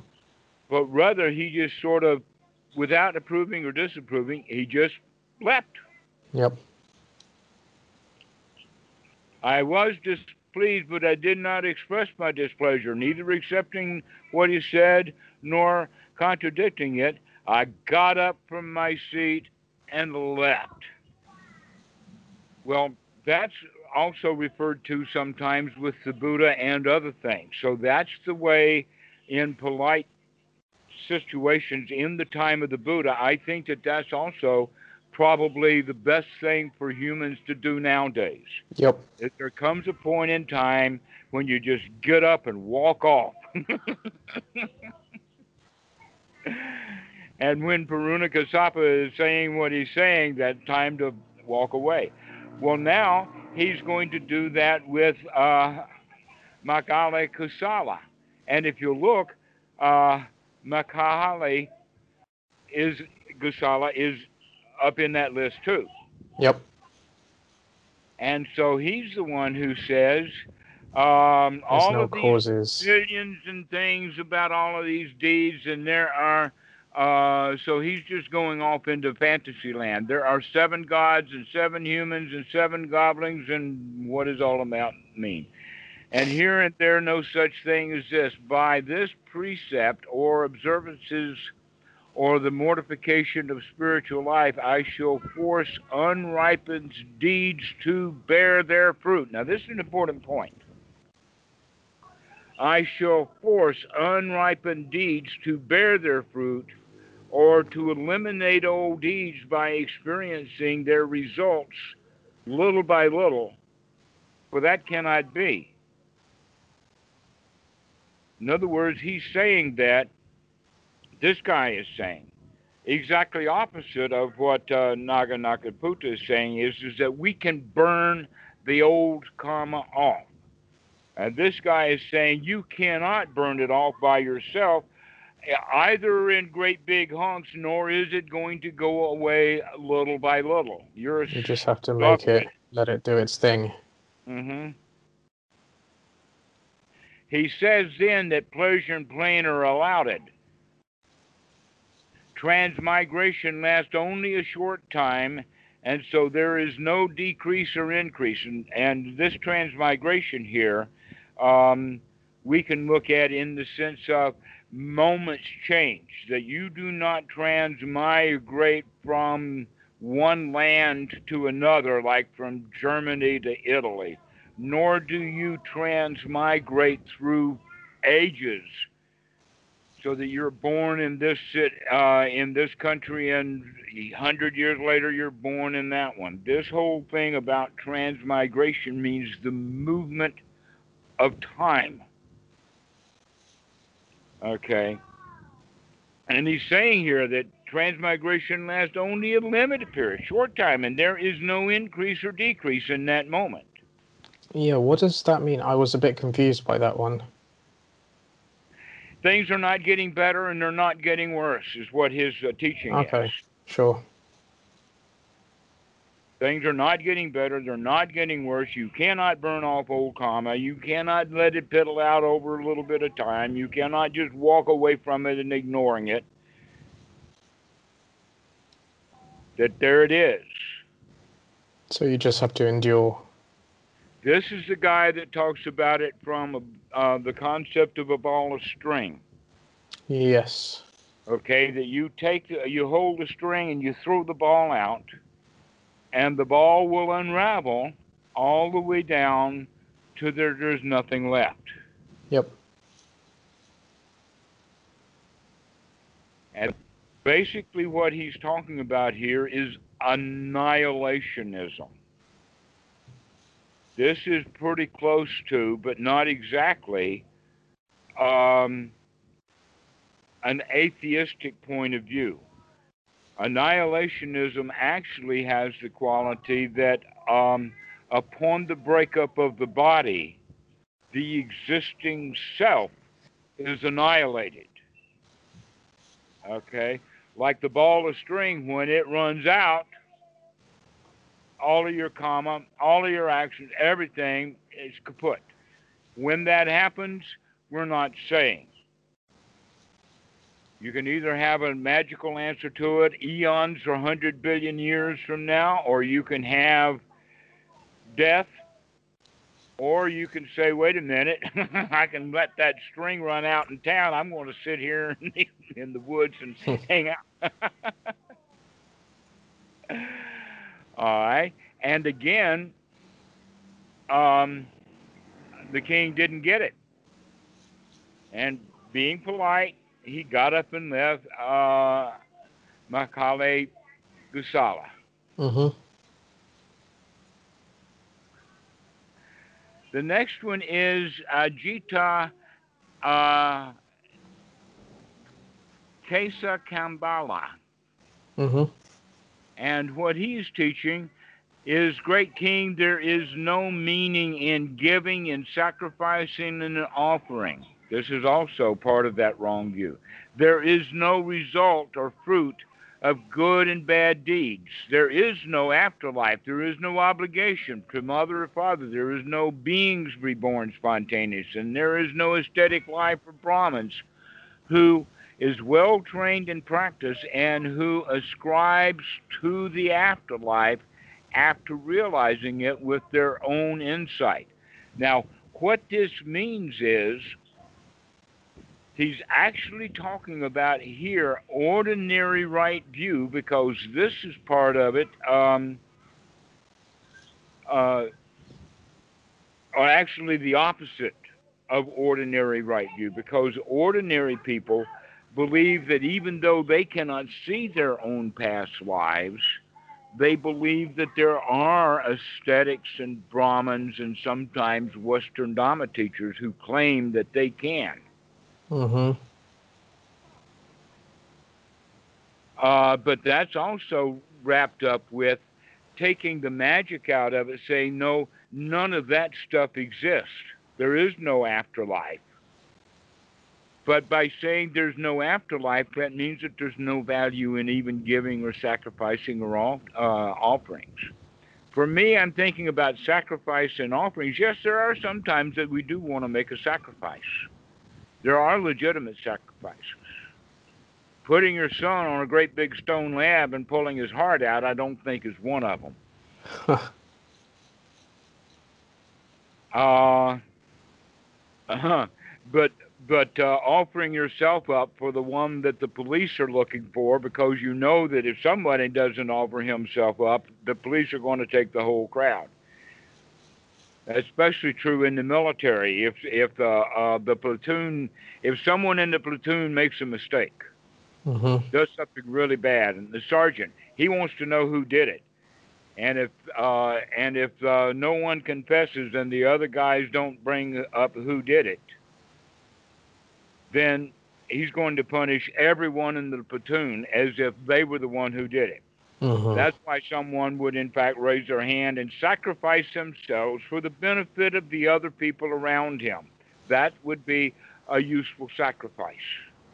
but rather he just sort of, without approving or disapproving, he just left. Yep. I was pleased, but I did not express my displeasure, neither accepting what he said nor contradicting it. I got up from my seat and left. Well, that's also referred to sometimes with the Buddha and other things. So that's the way in polite situations in the time of the Buddha. I think that that's also probably the best thing for humans to do nowadays. Yep. If there comes a point in time when you just get up and walk off. and when Purana Kassapa is saying what he's saying, that time to walk away. Well, now he's going to do that with uh, Makkhali Gosala. And if you look, uh, Makkhali is Gosala is up in that list too. Yep. And so he's the one who says um, all no of these causes. millions and things about all of these deeds, and there are. Uh, so he's just going off into fantasy land. There are seven gods and seven humans and seven goblins, and what does all that mean? And here and there, no such thing as this. By this precept or observances or the mortification of spiritual life, I shall force unripened deeds to bear their fruit. Now, this is an important point. I shall force unripened deeds to bear their fruit or to eliminate old deeds by experiencing their results little by little, for that cannot be. In other words, he's saying that this guy is saying exactly opposite of what uh, Nigantha Nataputta is saying is, is that we can burn the old karma off. And this guy is saying you cannot burn it off by yourself, either in great big hunks, nor is it going to go away little by little. You're You just have to make it, let it do its thing. Mm-hmm. He says then that pleasure and pain are allowed. Transmigration lasts only a short time, and so there is no decrease or increase. And, and this transmigration here, um, we can look at in the sense of moments change, that you do not transmigrate from one land to another, like from Germany to Italy nor do you transmigrate through ages so that you're born in this uh, in this country and hundred years later you're born in that one. This whole thing about transmigration means the movement of time. Okay. And he's saying here that transmigration lasts only a limited period, short time, and there is no increase or decrease in that moment. Yeah, what does that mean? I was a bit confused by that one. Things are not getting better and they're not getting worse, is what his uh, teaching is. Okay, is. sure. Things are not getting better. They're not getting worse. You cannot burn off old karma. You cannot let it piddle out over a little bit of time. You cannot just walk away from it and ignoring it. That there it is. So you just have to endure. This is the guy that talks about it from uh, the concept of a ball of string. Yes. Okay, that you take, you hold the string and you throw the ball out, and the ball will unravel all the way down to there, there's nothing left. Yep. And basically, what he's talking about here is annihilationism. This is pretty close to, but not exactly, um, an atheistic point of view. Annihilationism actually has the quality that um, upon the breakup of the body, the existing self is annihilated. Okay? Like the ball of string, when it runs out, all of your karma, all of your actions, everything is kaput. When that happens, we're not saying. You can either have a magical answer to it, eons or 100 billion years from now, or you can have death Or you can say, wait a minute, I can let that string run out in town. I'm going to sit here in the woods and hang out. All right. And again, um, the king didn't get it. And being polite, he got up and left uh, Makkhali Gosala. Mm-hmm. The next one is Ajita uh, Kesa Kambala. Mm-hmm. And what he's teaching is Great King, there is no meaning in giving and sacrificing and offering. This is also part of that wrong view. There is no result or fruit of good and bad deeds. There is no afterlife. There is no obligation to mother or father. There is no beings reborn spontaneous. And there is no ascetic life for Brahmins who is well trained in practice and who ascribes to the afterlife after realizing it with their own insight. Now, what this means is he's actually talking about here ordinary right view because this is part of it. Um, uh, or actually the opposite of ordinary right view because ordinary people believe that even though they cannot see their own past lives, they believe that there are ascetics and Brahmins and sometimes Western Dharma teachers who claim that they can. Mm-hmm. Uh, but that's also wrapped up with taking the magic out of it, saying, no, none of that stuff exists. There is no afterlife. But by saying there's no afterlife, that means that there's no value in even giving or sacrificing or all, uh, offerings. For me, I'm thinking about sacrifice and offerings. Yes, there are some times that we do want to make a sacrifice. There are legitimate sacrifices. Putting your son on a great big stone slab and pulling his heart out, I don't think is one of them. uh, uh-huh. But but uh, offering yourself up for the one that the police are looking for because you know that if somebody doesn't offer himself up, the police are going to take the whole crowd. Especially true in the military. If if uh, uh, the platoon, if someone in the platoon makes a mistake, mm-hmm. does something really bad, and the sergeant he wants to know who did it, and if uh, and if uh, no one confesses and the other guys don't bring up who did it, then he's going to punish everyone in the platoon as if they were the one who did it. Mm-hmm. That's why someone would, in fact, raise their hand and sacrifice themselves for the benefit of the other people around him. That would be a useful sacrifice.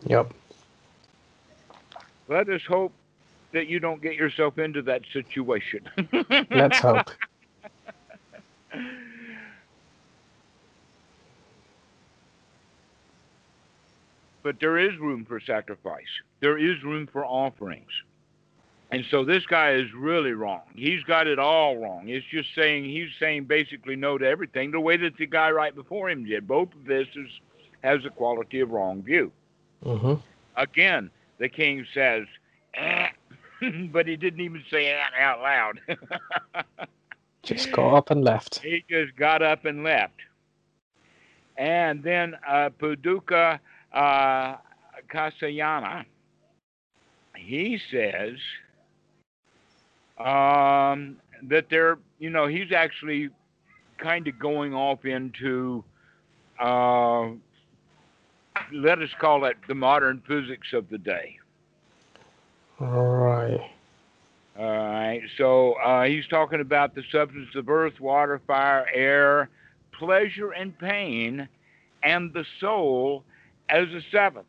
Yep. Let us hope that you don't get yourself into that situation. Let's hope. but there is room for sacrifice. There is room for offerings. And so this guy is really wrong. He's got it all wrong. It's just saying he's saying basically no to everything the way that the guy right before him did. Both of this is has a quality of wrong view. Mm-hmm. Again, the king says, eh, but he didn't even say it out loud. just got up and left. He just got up and left. And then uh, Paduka uh, he says um, that they're, you know, he's actually kind of going off into, uh, let us call it the modern physics of the day. All right. All right. So uh, he's talking about the substance of earth, water, fire, air, pleasure, and pain, and the soul as a seventh.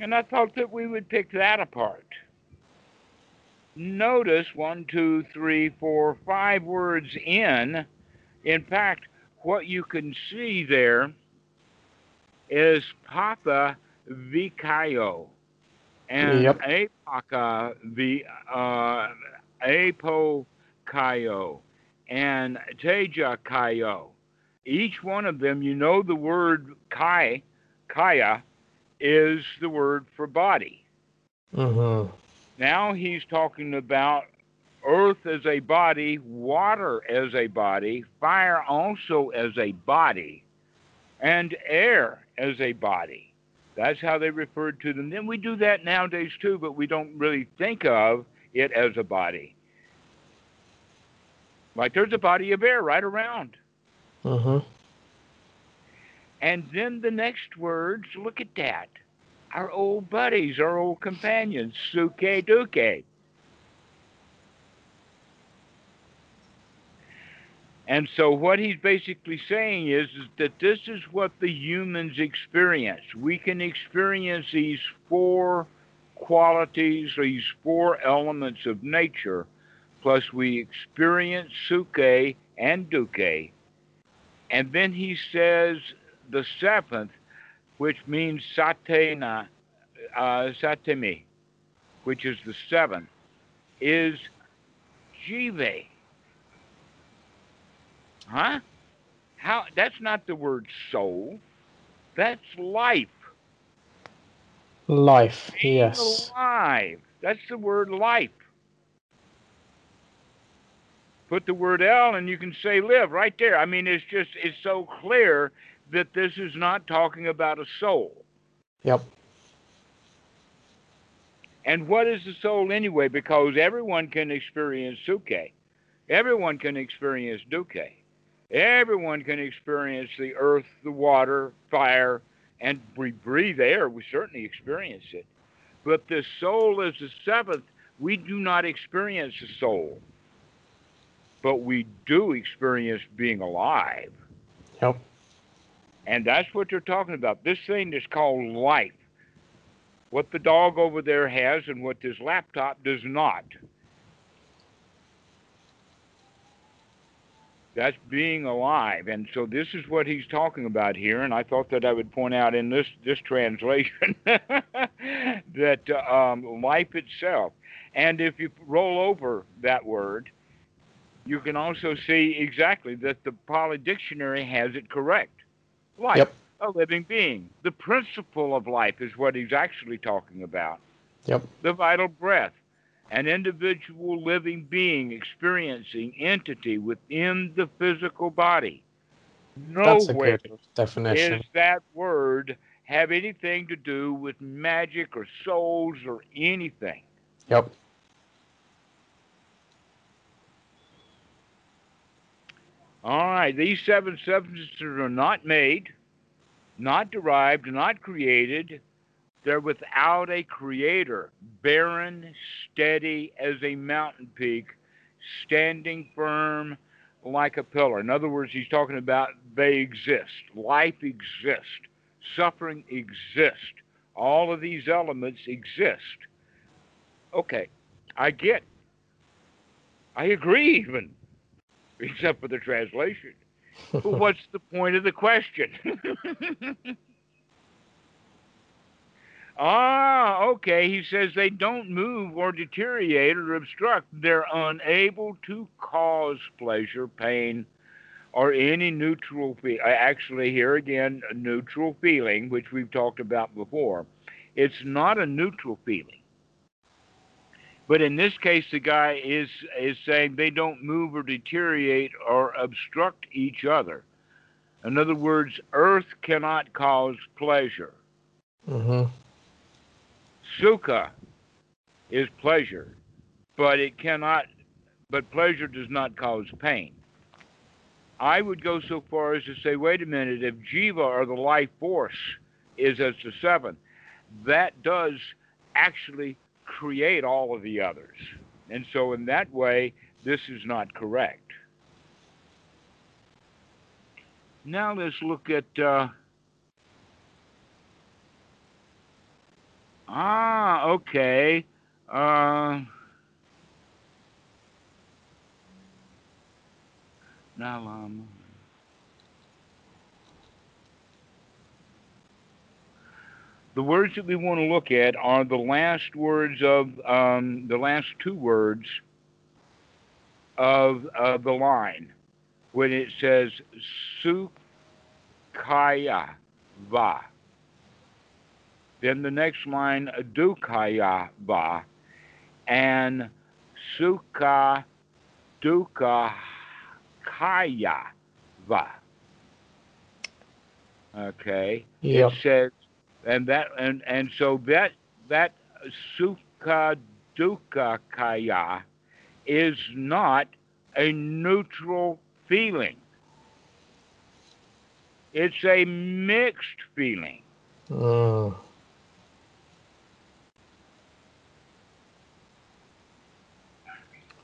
And I thought that we would pick that apart. Notice one, two, three, four, five words in. In fact, what you can see there is Papa Vikayo and Yep. Apaka V uh, Apo Kayo and Teja Kayo. each one of them, you know, the word kai, kaya, is the word for body. Mm-hmm. Now he's talking about earth as a body, water as a body, fire also as a body, and air as a body. That's how they referred to them. Then we do that nowadays too, but we don't really think of it as a body. Like there's a body of air right around. Mm-hmm. And then the next words, look at that. Our old buddies, our old companions, Suke Duke. And so what he's basically saying is, is that this is what the humans experience. We can experience these four qualities, these four elements of nature, plus we experience suke and duke. And then he says the seventh, which means satena, uh, satemi, which is the seventh, is jive. Huh? How? That's not the word soul. That's life. Life, Being yes. alive. That's the word life. Put the word L and you can say live right there. I mean, it's just, it's so clear that this is not talking about a soul. Yep. And what is the soul anyway? Because everyone can experience suke. Everyone can experience duke. Everyone can experience the earth, the water, fire, and we breathe air. We certainly experience it. But the soul is the seventh. We do not experience the soul, but we do experience being alive. Yep. And that's what they're talking about. This thing is called life. What the dog over there has and what this laptop does not. That's being alive. And so this is what he's talking about here. And I thought that I would point out in this, this translation that um, life itself. And if you roll over that word, you can also see exactly that the Pali Dictionary has it correct. Life, Yep. a living being. The principle of life is what he's actually talking about. Yep. The vital breath, an individual living being experiencing entity within the physical body. That's a Nowhere definition. is that word have anything to do with magic or souls or anything. Yep. All right, these seven substances are not made, not derived, not created. They're without a creator, barren, steady as a mountain peak, standing firm like a pillar. In other words, he's talking about they exist. Life exists. Suffering exists. All of these elements exist. Okay, I get. I agree even except for the translation. But what's the point of the question? ah, okay. He says they don't move or deteriorate or obstruct. They're unable to cause pleasure, pain, or any neutral feel. Actually, here again, a neutral feeling, which we've talked about before. It's not a neutral feeling. But in this case, the guy is is saying they don't move or deteriorate or obstruct each other. In other words, earth cannot cause pleasure. Mm-hmm. Sukha is pleasure, but it cannot. But pleasure does not cause pain. I would go so far as to say, wait a minute, if jiva or the life force is as the seventh, that does actually create all of the others. And so, in that way, this is not correct. Now, let's look at. Uh, ah, okay. Uh, now, um, the words that we want to look at are the last words of um, the last two words of, of the line. when it says Sukhaya Va. Then the next line, Dukhaya Va, and Sukha Dukha Kaya Va. Okay. Yep. It says, and that, and and so that that Sukha Dukha Kaya is not a neutral feeling. It's a mixed feeling. Mm.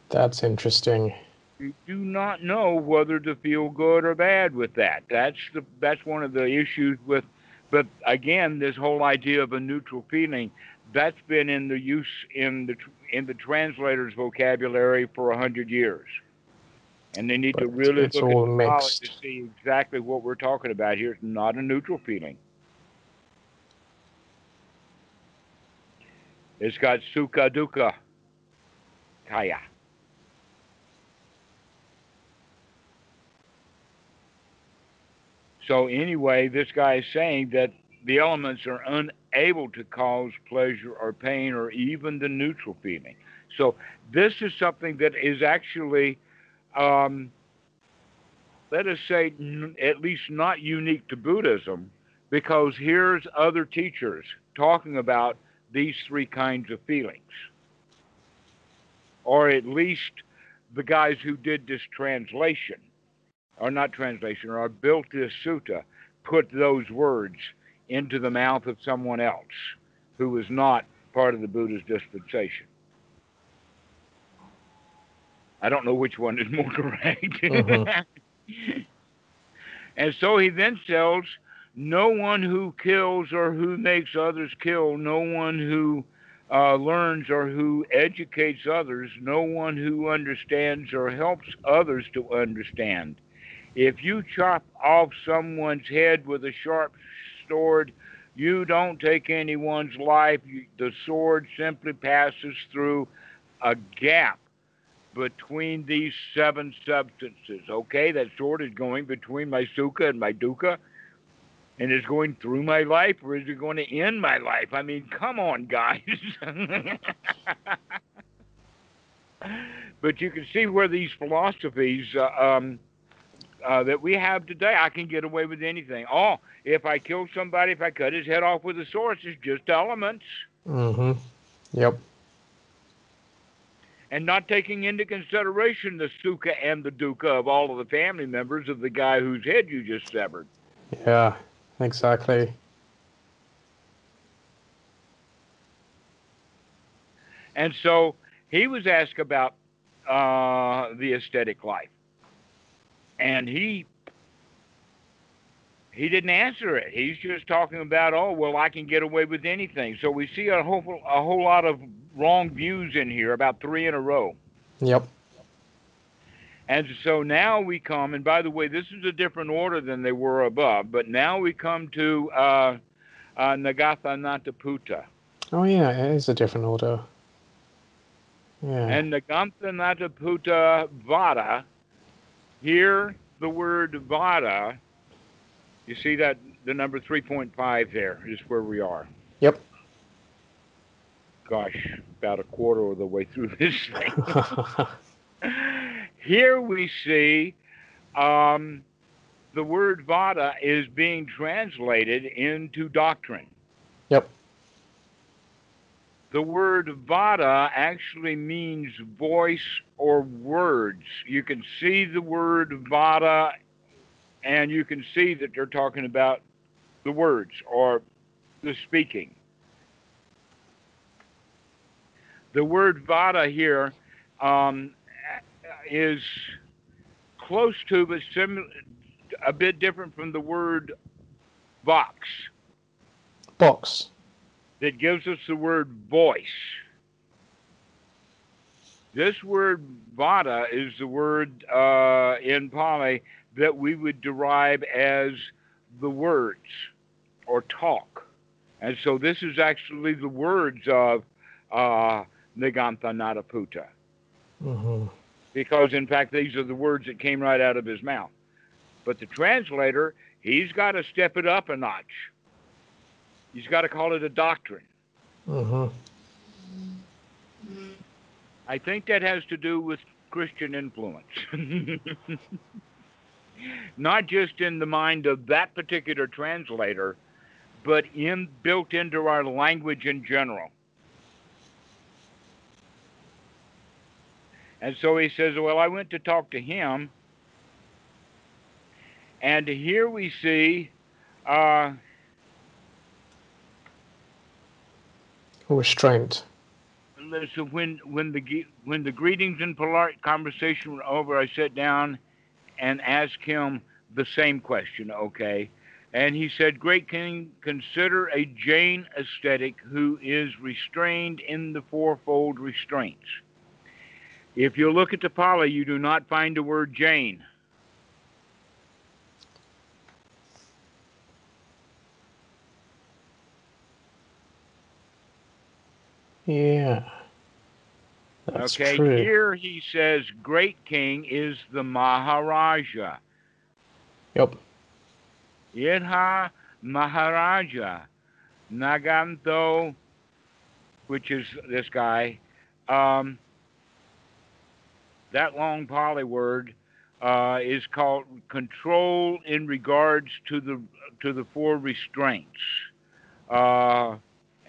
That's interesting. You do not know whether to feel good or bad with that. That's the that's one of the issues with but again this whole idea of a neutral feeling that's been in the use in the in the translator's vocabulary for a hundred years. And they need to really look at the mixed. to see exactly what we're talking about here. It's not a neutral feeling. It's got sukha dukkha kaya. So anyway, this guy is saying that the elements are unable to cause pleasure or pain or even the neutral feeling. So this is something that is actually, um, let us say, n- at least not unique to Buddhism, because here's other teachers talking about these three kinds of feelings, or at least the guys who did this translation, or not translation, or built this sutta, put those words into the mouth of someone else who was not part of the Buddha's dispensation. I don't know which one is more correct. Mhm. and so he then tells no one who kills or who makes others kill, no one who uh, learns or who educates others, no one who understands or helps others to understand. If you chop off someone's head with a sharp sword, you don't take anyone's life. The sword simply passes through a gap between these seven substances. Okay, that sword is going between my suka and my dukkha, and is going through my life, or is it going to end my life? I mean, come on, guys. but you can see where these philosophies uh, um, uh, that we have today, I can get away with anything. Oh, if I kill somebody, if I cut his head off with a sword, it's just elements. Mm-hmm. Yep. and not taking into consideration the suka and the dukkha of all of the family members of the guy whose head you just severed. Yeah. Exactly. And so he was asked about uh, the ascetic life, and he he didn't answer it. He's just talking about, oh well, I can get away with anything. So we see a whole a whole lot of wrong views in here, about three in a row. Yep. And so now we come, and by the way, this is a different order than they were above, but now we come to uh, uh, Nigantha Nataputta. Oh yeah, it is a different order. Yeah. And Nigantha Nataputta Vada, here the word Vada, you see that the number 3.5 there is where we are. Yep. Gosh, about a quarter of the way through this thing. Here we see um, the word Vada is being translated into doctrine. Yep. The word Vada actually means voice or words. You can see the word Vada and you can see that they're talking about the words or the speaking. The word Vada here um, is close to, but sim- a bit different from the word vox Box. That gives us the word voice. This word vada is the word uh, in Pali that we would derive as the words or talk. And so this is actually the words of uh, Nigantha Nataputta. Mm-hmm. because in fact these are the words that came right out of his mouth. But the translator, he's got to step it up a notch. He's got to call it a doctrine. Mm-hmm. I think that has to do with Christian influence. Not just in the mind of that particular translator, but in built into our language in general. And so he says, Well, I went to talk to him. And here we see uh, restraint. So when when the when the greetings and polite conversation were over, I sat down and asked him the same question. Okay, and he said, "Great King, consider a Jain ascetic who is restrained in the fourfold restraints." If you look at the Pali, you do not find the word Jain. Yeah. That's okay, true. here he says great king is the Maharaja. Yep. Idha Maharaja. Nigantho, which is this guy, um, that long Pali word uh, is called control in regards to the to the four restraints. Uh,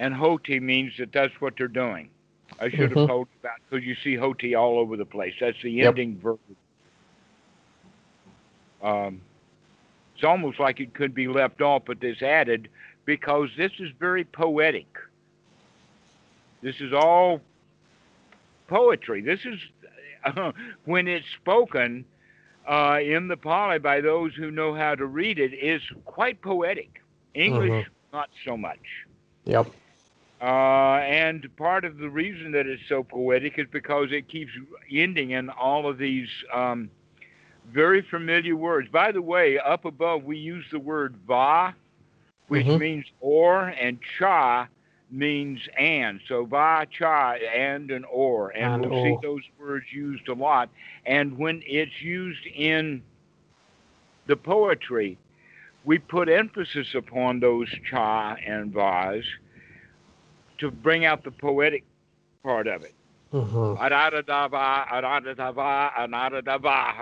and hoti means that that's what they're doing. I should have told you about because you see hoti all over the place. That's the Yep. ending verb. Um, it's almost like it could be left off, but this added because this is very poetic. This is all poetry. This is uh, when it's spoken uh, in the Pali by those who know how to read it is quite poetic. English, not so much. Yep. Uh, and part of the reason that it's so poetic is because it keeps ending in all of these um, very familiar words. By the way, up above we use the word va, which Mhm. means or, and cha means and. So va, cha, and and or. And, And we'll see those words used a lot. And when it's used in the poetry, we put emphasis upon those cha and vas to bring out the poetic part of it. Mm-hmm.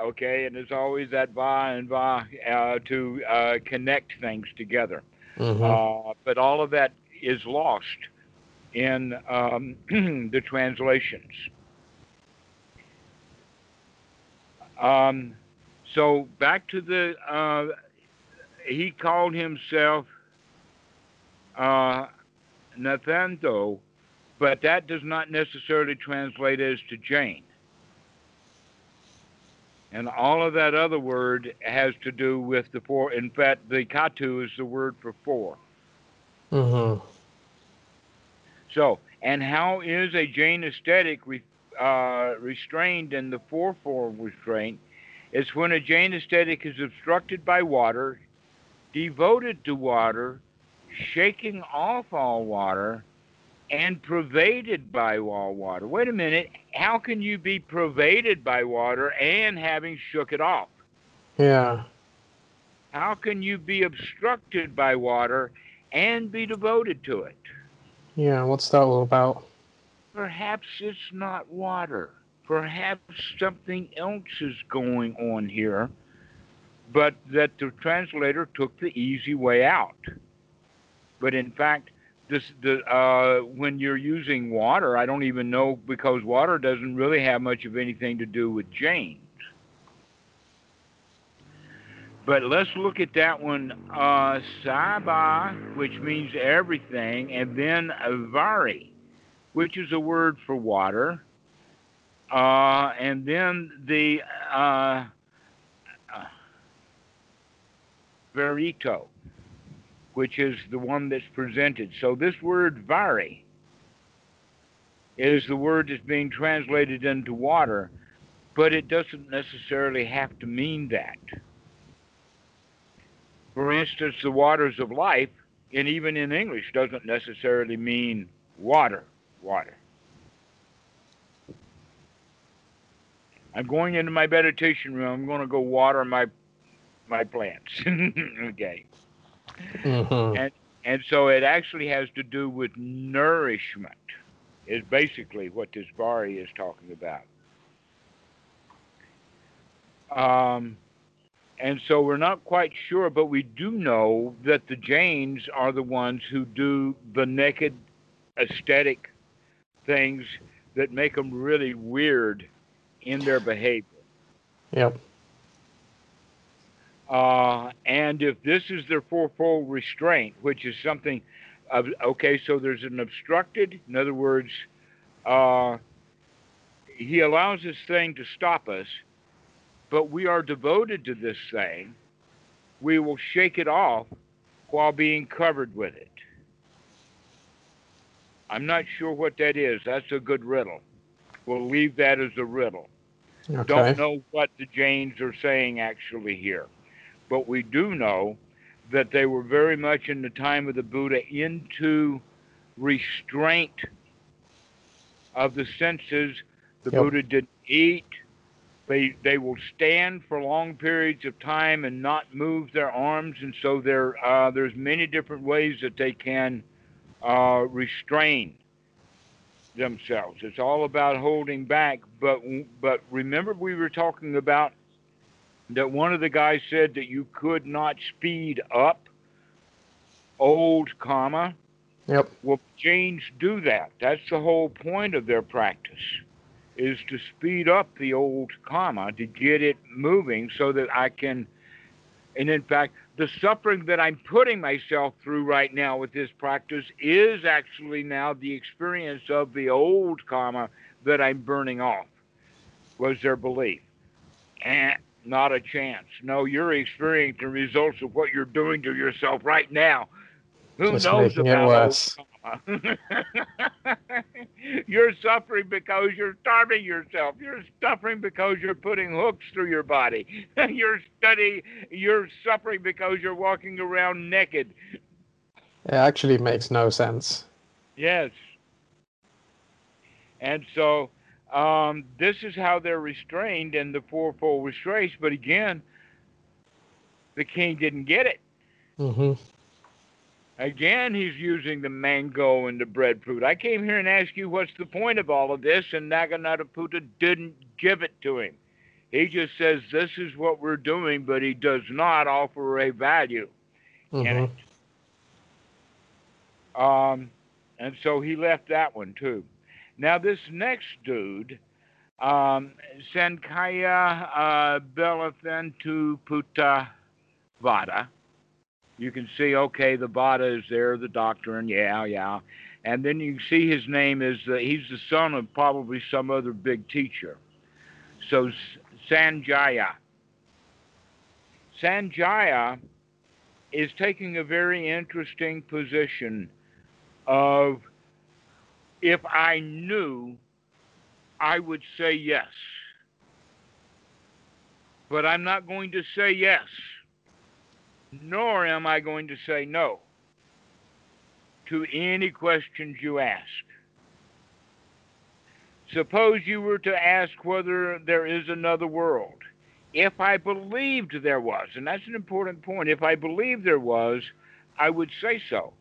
Okay? And there's always that va and va uh, to uh, connect things together. Mm-hmm. Uh, but all of that is lost in um, the translations. Um, so back to the, uh, he called himself uh, Nathanto, but that does not necessarily translate as to Jain. And all of that other word has to do with the four. In fact, the katu is the word for four. Mm-hmm. So, and how is a Jain ascetic re, uh, restrained in the fourfold restraint? It's when a Jain ascetic is obstructed by water, devoted to water, shaking off all water, and pervaded by all water. Wait a minute. How can you be pervaded by water and having shook it off? Yeah. How can you be obstructed by water and be devoted to it? Yeah. What's that all about? Perhaps it's not water. Perhaps something else is going on here, but that the translator took the easy way out. But in fact, this the uh, when you're using water, I don't even know because water doesn't really have much of anything to do with Jains. But let's look at that one, uh, Saba, which means everything, and then Avari, which is a word for water, uh, and then the uh, uh, Verito, which is the one that's presented. So this word Vari is the word that's being translated into water, but it doesn't necessarily have to mean that. For instance, the waters of life, and even in English, doesn't necessarily mean water, water. I'm going into my meditation room. I'm going to go water my my plants. okay. Mm-hmm. And and so it actually has to do with nourishment. Is basically what this Vari is talking about. Um, and so we're not quite sure, but we do know that the Jains are the ones who do the naked ascetic things that make them really weird in their behavior. Yep. Uh, and if this is their fourfold restraint, which is something, of, okay, so there's an obstructed, in other words, uh, he allows this thing to stop us, but we are devoted to this thing. We will shake it off while being covered with it. I'm not sure what that is. That's a good riddle. We'll leave that as a riddle. Okay. Don't know what the Jains are saying actually here. But we do know that they were very much in the time of the Buddha into restraint of the senses. The Yep. Buddha didn't eat. They they will stand for long periods of time and not move their arms, and so there uh, there's many different ways that they can uh, restrain themselves. It's all about holding back. But but remember, we were talking about that one of the guys said that you could not speed up old kamma. Yep. Well, Jains do that. That's the whole point of their practice, is to speed up the old kamma to get it moving so that I can. And in fact, the suffering that I'm putting myself through right now with this practice is actually now the experience of the old kamma that I'm burning off, was their belief. And not a chance. No, you're experiencing the results of what you're doing to yourself right now. Who Just knows it about worse. you're suffering because you're starving yourself. You're suffering because you're putting hooks through your body. you're studying. You're suffering because you're walking around naked. It actually makes no sense. Yes. And so um, this is how they're restrained in the fourfold restraints. But again, the king didn't get it. hmm Again, he's using the mango and the breadfruit. I came here and asked you what's the point of all of this, and Nigantha Nataputta didn't give it to him. He just says this is what we're doing, but he does not offer a value in hmm it. Um, and so he left that one too. Now this next dude, um, Sanjaya uh, Putta Vada. You can see, okay, the Vada is there, the doctrine, yeah, yeah. And then you see his name is, uh, he's the son of probably some other big teacher. So Sanjaya. Sanjaya is taking a very interesting position of if I knew, I would say yes. But I'm not going to say yes, nor am I going to say no to any questions you ask. Suppose you were to ask whether there is another world. If I believed there was, and that's an important point, if I believed there was, I would say so.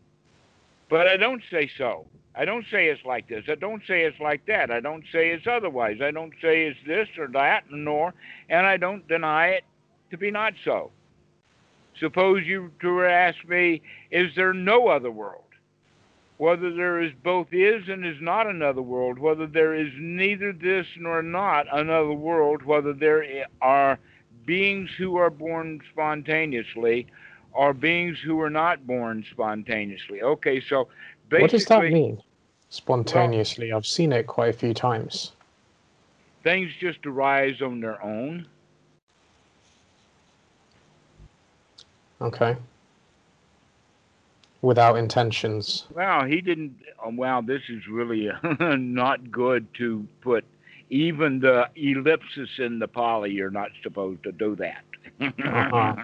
But I don't say so. I don't say it's like this. I don't say it's like that. I don't say it's otherwise. I don't say it's this or that, nor, and I don't deny it to be not so. Suppose you were to ask me, is there no other world? Whether there is both is and is not another world, whether there is neither this nor not another world, whether there are beings who are born spontaneously or beings who are not born spontaneously. Okay, so basically. What does that mean? Spontaneously. I've seen it quite a few times. things just arise on their own. Okay. Without intentions. Well, he didn't. oh, Wow, this is really not good to put. Even the ellipsis in the Pali, you're not supposed to do that. Uh-huh.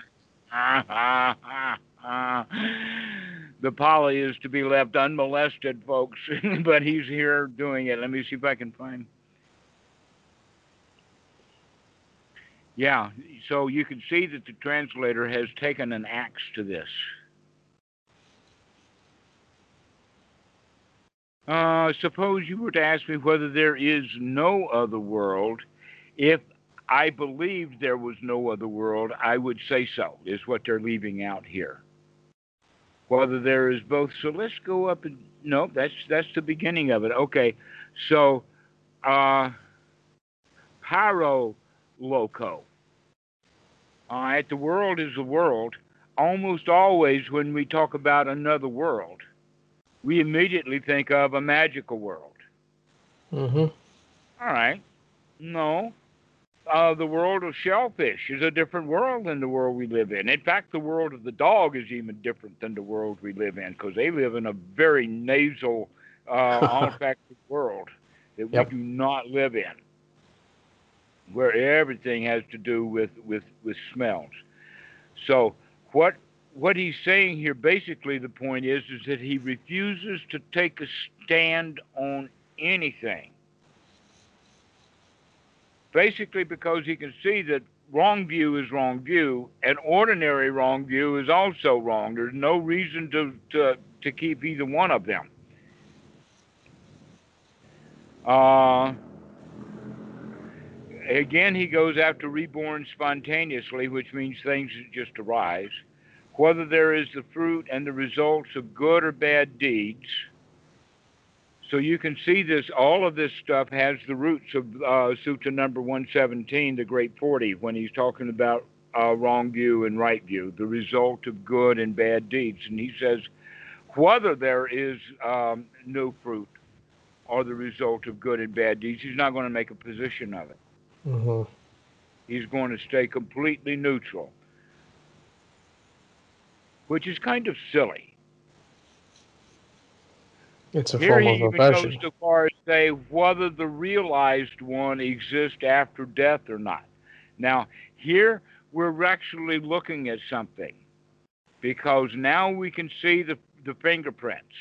the Pali is to be left unmolested, folks. but he's here doing it. Let me see if I can find. Yeah, so you can see that the translator has taken an axe to this. Uh, suppose you were to ask me whether there is no other world. If I believed there was no other world, I would say so, is what they're leaving out here. Whether there is both, so let's go up and no, that's that's the beginning of it. Okay, so uh, paro loko. All right, the world is the world. Almost always, when we talk about another world, we immediately think of a magical world. Mm-hmm. All right. No. Uh, the world of shellfish is a different world than the world we live in. In fact, the world of the dog is even different than the world we live in because they live in a very nasal, uh, olfactory world that Yep. we do not live in, where everything has to do with, with, with smells. So, what what he's saying here, basically, the point is, is that he refuses to take a stand on anything. Basically, because he can see that wrong view is wrong view, and ordinary wrong view is also wrong. There's no reason to to, to keep either one of them. Uh, again, he goes after reborn spontaneously, which means things just arise whether there is the fruit and the results of good or bad deeds. So you can see this, all of this stuff has the roots of uh, Sutta number 117, the Great 40, when he's talking about uh, wrong view and right view, the result of good and bad deeds. And he says, whether there is um, no fruit or the result of good and bad deeds, he's not going to make a position of it. Mm-hmm. He's going to stay completely neutral which is kind of silly. It's a Here form he of even goes so far as to say whether the realized one exists after death or not. Now, here we're actually looking at something because now we can see the, the fingerprints.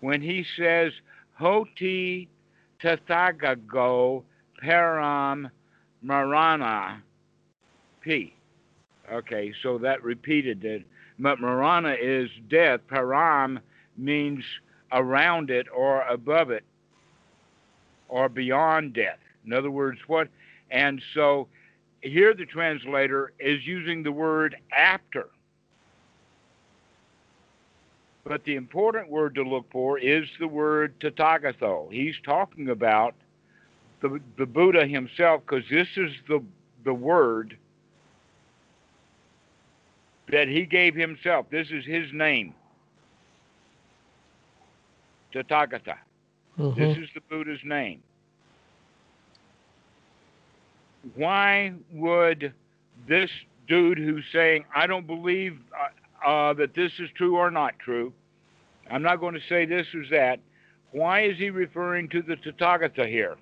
When he says, Hoti Tathagato Param Marana P. Okay, so that repeated it. But Marana is death. Param means around it or above it or beyond death. In other words, what? And so here the translator is using the word after. But the important word to look for is the word Tathagatho. He's talking about the, the Buddha himself because this is the, the word that he gave himself. This is his name. Tathagata. Mhm. This is the Buddha's name. Why would this dude who's saying, I don't believe uh, uh, that this is true or not true, I'm not going to say this or that, why is he referring to the Tathagata here?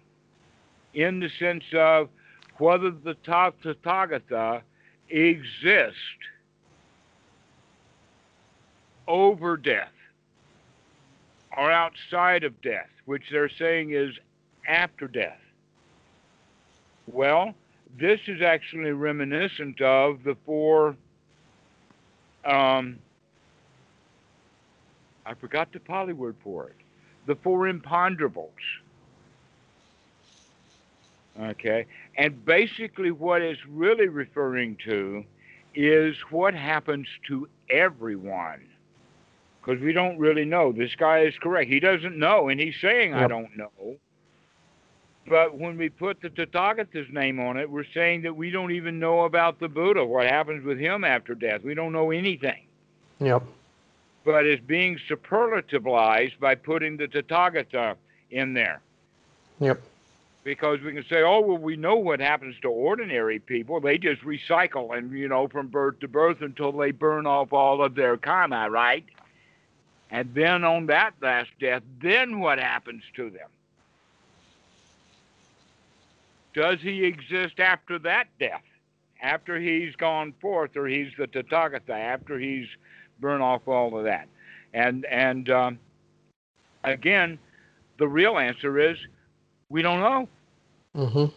In the sense of whether the Tathagata exists over death or outside of death, which they're saying is after death. Well, this is actually reminiscent of the four. Um, I forgot the Pali word for it. The four imponderables. Okay, and basically, what it's really referring to is what happens to everyone because we don't really know. This guy is correct. He doesn't know, and he's saying, I don't know. But when we put the Tathagata's name on it, we're saying that we don't even know about the Buddha, what happens with him after death. We don't know anything. Yep. But it's being superlativized by putting the Tathagata in there. Yep. Because we can say, oh, well, we know what happens to ordinary people. They just recycle and, you know, from birth to birth until they burn off all of their karma, right? And then on that last death, then what happens to them? Does he exist after that death? After he's gone forth, or he's the Tathagata, after he's burned off all of that? And and um, again, the real answer is we don't know. Mm-hmm.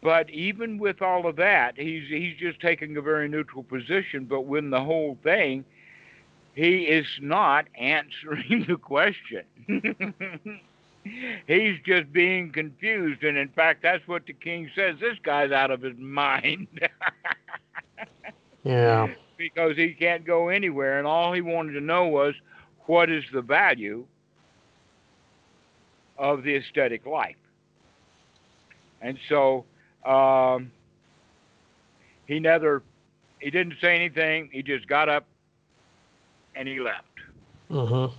But even with all of that, he's he's just taking a very neutral position. But when the whole thing, he is not answering the question. he's just being confused, and in fact, that's what the king says. This guy's out of his mind. yeah. Because he can't go anywhere, and all he wanted to know was what is the value of the ascetic life. And so um, he never, he didn't say anything. He just got up and he left. Mm-hmm.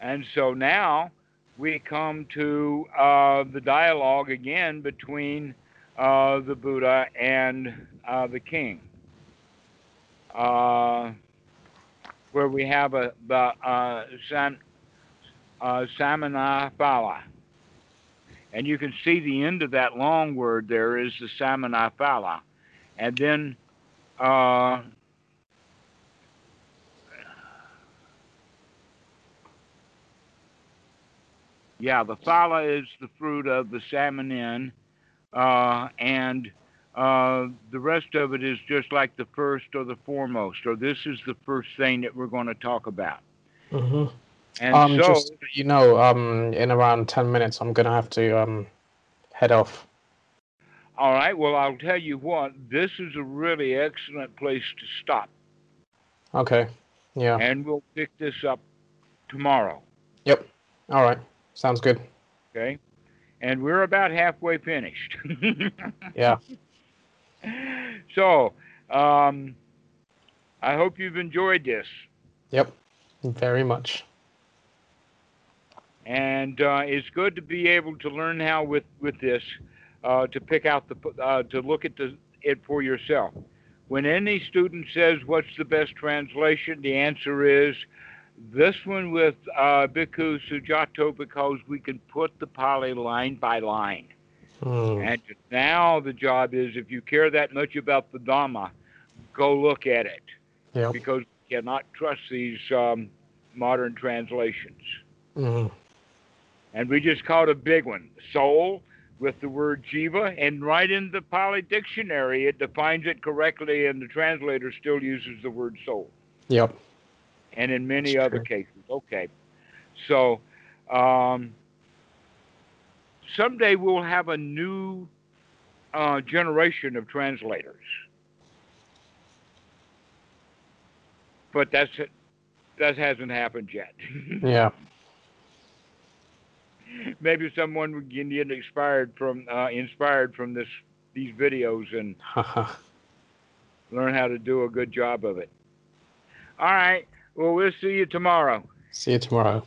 And so now we come to uh, the dialogue again between uh, the Buddha and uh, the king, uh, where we have a, the uh, San, uh, Samana Phala. And you can see the end of that long word there is the Samana Phala. And then yeah, the phala is the fruit of the salmonin, uh, and uh, the rest of it is just like the first or the foremost, or this is the first thing that we're going to talk about. Mm-hmm. And um, so, just you know, um, in around ten minutes, I'm gonna have to um, head off. all right, well, I'll tell you what, this is a really excellent place to stop, Okay. Yeah. and we'll pick this up tomorrow, Yep. All right. Sounds good. okay? And we're about halfway finished. Yeah. so, um, I hope you've enjoyed this. Yep. Very much. and uh, it's good to be able to learn how with with this uh, to pick out the uh, to look at the it for yourself. When any student says what's the best translation, the answer is this one with uh, Bhikkhu Sujato because we can put the Pali line by line. Hmm. And now the job is if you care that much about the Dhamma, go look at it Yep. because you cannot trust these um, modern translations. Mhm. And we just caught a big one soul with the word jiva. And right in the Pali dictionary, it defines it correctly, and the translator still uses the word soul. Yep. And in many That's other true. cases. Okay. So um, someday we'll have a new uh, generation of translators. But that's that hasn't happened yet. Yeah. maybe someone would get inspired from uh, inspired from this these videos and learn how to do a good job of it. All right. Well, we'll see you tomorrow. See you tomorrow.